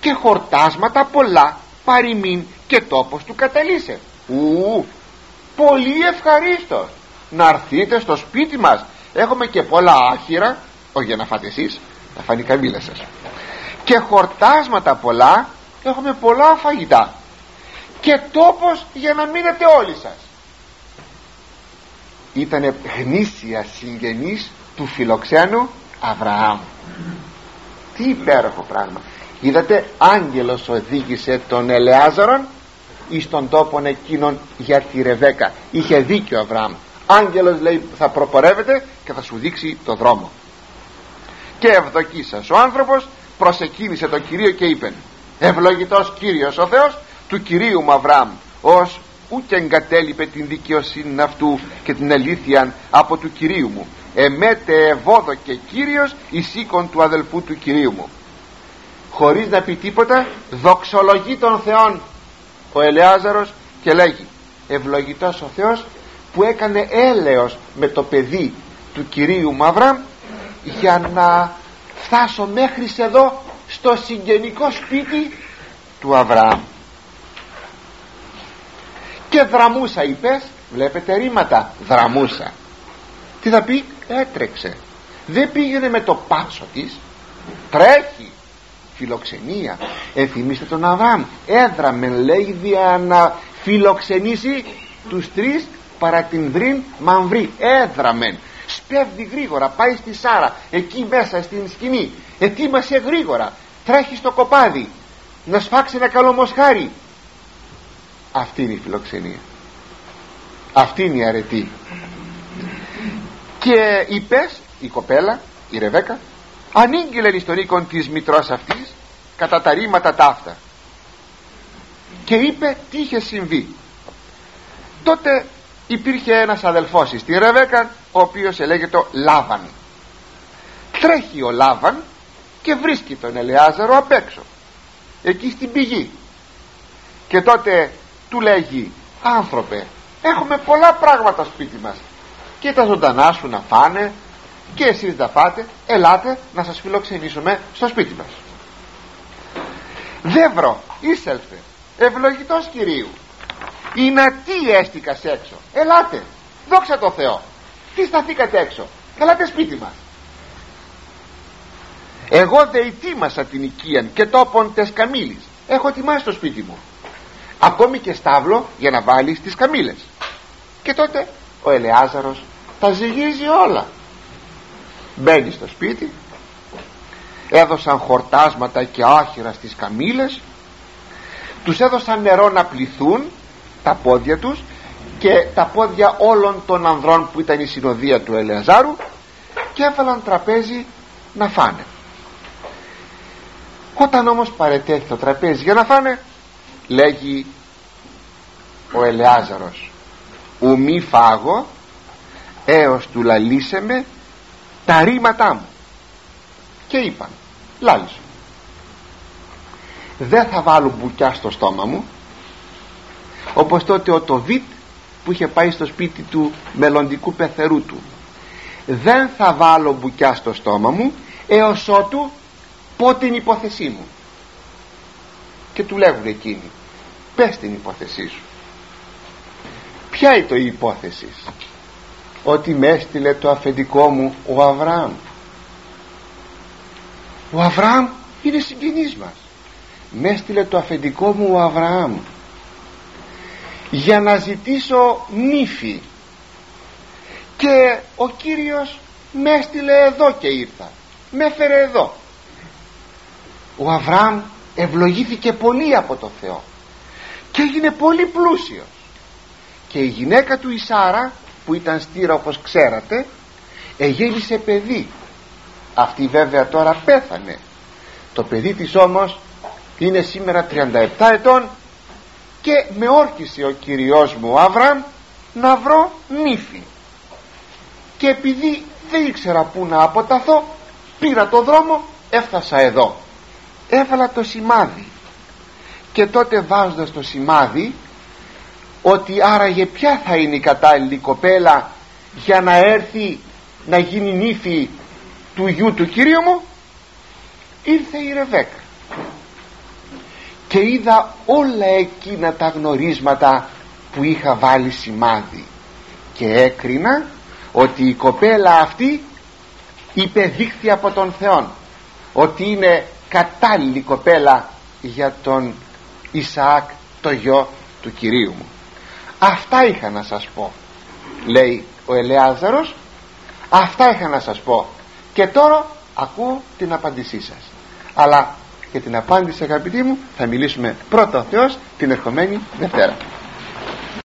και χορτάσματα πολλά παροιμήν και τόπος του καταλύσε ου πολύ ευχαρίστως. Να έρθείτε στο σπίτι μας. Έχουμε και πολλά άχυρα όχι για να φάτε εσείς να φάνει η καμίλα σας. Και χορτάσματα πολλά έχουμε πολλά φαγητά. Και τόπος για να μείνετε όλοι σας. Ήταν γνήσια συγγενής του φιλοξένου Αβραάμ. Τι υπέροχο πράγμα. Είδατε άγγελος οδήγησε τον Ελεάζαρον εις τον τόπον εκείνον για τη Ρεβέκα. Είχε δίκιο ο Αβραάμ. Άγγελος λέει θα προπορεύεται και θα σου δείξει το δρόμο. Και ευδοκίσας ο άνθρωπος προσεκίνησε τον Κυρίο και είπε ευλογητός Κύριος ο Θεός του Κυρίου μου Αβραάμ ως ούτε εγκατέλειπε την δικαιοσύνη αυτού και την αλήθεια από του Κυρίου μου εμέτε ευόδο και Κύριος εις του αδελφού του Κυρίου μου. Χωρίς να πει τίποτα δοξολογεί τον Θεόν ο Ελεάζαρος και λέγει ευλογητός ο Θεός που έκανε έλεος με το παιδί του Κυρίου Μαυράμ για να φτάσω μέχρι εδώ στο συγγενικό σπίτι του Αβραάμ και δραμούσα είπες βλέπετε ρήματα δραμούσα. Τι θα πει; Έτρεξε. Δεν πήγαινε με το πάτσο της. Τρέχει. Φιλοξενία. Ενθυμίστε τον Αβραάμ έδραμε λέει για να φιλοξενήσει τους τρεις παρά την βρύν μαμβρή έδραμεν σπέβδει γρήγορα. Πάει στη Σάρα. Εκεί μέσα στην σκηνή. Ετοίμασε γρήγορα. Τρέχει στο κοπάδι. Να σφάξει ένα καλό μοσχάρι. Αυτή είναι η φιλοξενία. Αυτή είναι η αρετή και είπες η κοπέλα η Ρεβέκα ανήγγειλε εις τον οίκον της μητρός αυτής κατά τα ρήματα ταύτα και είπε τι είχε συμβεί τότε υπήρχε ένας αδελφός στη Ρεβέκα ο οποίος ελέγεται Λάβαν. Τρέχει ο Λάβαν και βρίσκει τον Ελεάζαρο απ' έξω εκεί στην πηγή. Και τότε του λέγει άνθρωπε έχουμε πολλά πράγματα σπίτι μας και τα ζωντανά σου να φάνε και εσείς να φάτε ελάτε να σας φιλοξενήσουμε στο σπίτι μας. Δεύρο εισέλθε ευλογητός Κυρίου. Είναι τι έστικα έξω. Ελάτε δόξα τω Θεώ. Τι σταθήκατε έξω. Ελάτε σπίτι μας. Εγώ δε ετοίμασα την οικία και τόπον τες καμήλης. Έχω ετοιμάσει το σπίτι μου. Ακόμη και στάβλο για να βάλεις τις καμήλες. Και τότε ο Ελεάζαρος τα ζυγίζει όλα. Μπαίνει στο σπίτι. Έδωσαν χορτάσματα και άχυρα στις καμήλες. Τους έδωσαν νερό να πληθούν τα πόδια τους και τα πόδια όλων των ανδρών που ήταν η συνοδεία του Ελεαζάρου και έβαλαν τραπέζι να φάνε. Όταν όμως παρετέθη το τραπέζι για να φάνε λέγει ο Ελεάζαρος ου μη φάγω έως του λαλίσεμε τα ρήματά μου. Και είπαν λάλησε δεν θα βάλω μπουκιά στο στόμα μου όπως τότε ο Τοβίτ που είχε πάει στο σπίτι του μελλοντικού πεθερού του. Δεν θα βάλω μπουκιά στο στόμα μου έως ότου πω την υπόθεσή μου και του λέγουν εκείνοι πες την υπόθεσή σου ποια είναι το η υπόθεση ότι με έστειλε το αφεντικό μου ο Αβραάμ. Ο Αβραάμ είναι συγγενής μας. Με έστειλε το αφεντικό μου ο Αβραάμ για να ζητήσω νύφη. Και ο Κύριος με έστειλε εδώ και ήρθα. Με έφερε εδώ. Ο Αβραάμ ευλογήθηκε πολύ από το Θεό. Και έγινε πολύ πλούσιος. Και η γυναίκα του Ισάρα που ήταν στήρα όπως ξέρατε εγέννησε παιδί. Αυτή βέβαια τώρα πέθανε. Το παιδί της όμως είναι σήμερα 37 ετών και με όρκησε ο Κυριός μου ο Αβραμ να βρω νύφη. Και επειδή δεν ήξερα πού να αποταθώ πήρα το δρόμο έφτασα εδώ. Έβαλα το σημάδι. Και τότε βάζοντας το σημάδι ότι άραγε ποια θα είναι η κατάλληλη κοπέλα για να έρθει να γίνει νύφη του γιού του Κυρίου μου ήρθε η Ρεβέκα και είδα όλα εκείνα τα γνωρίσματα που είχα βάλει σημάδι και έκρινα ότι η κοπέλα αυτή υπεδείχθη από τον Θεό ότι είναι κατάλληλη κοπέλα για τον Ισαάκ το γιο του Κυρίου μου αυτά είχα να σας πω λέει ο Ελεάζαρος. Αυτά είχα να σας πω. Και τώρα ακούω την απάντησή σας. Αλλά για την απάντηση αγαπητοί μου θα μιλήσουμε πρώτα ο Θεός την ερχομένη Δευτέρα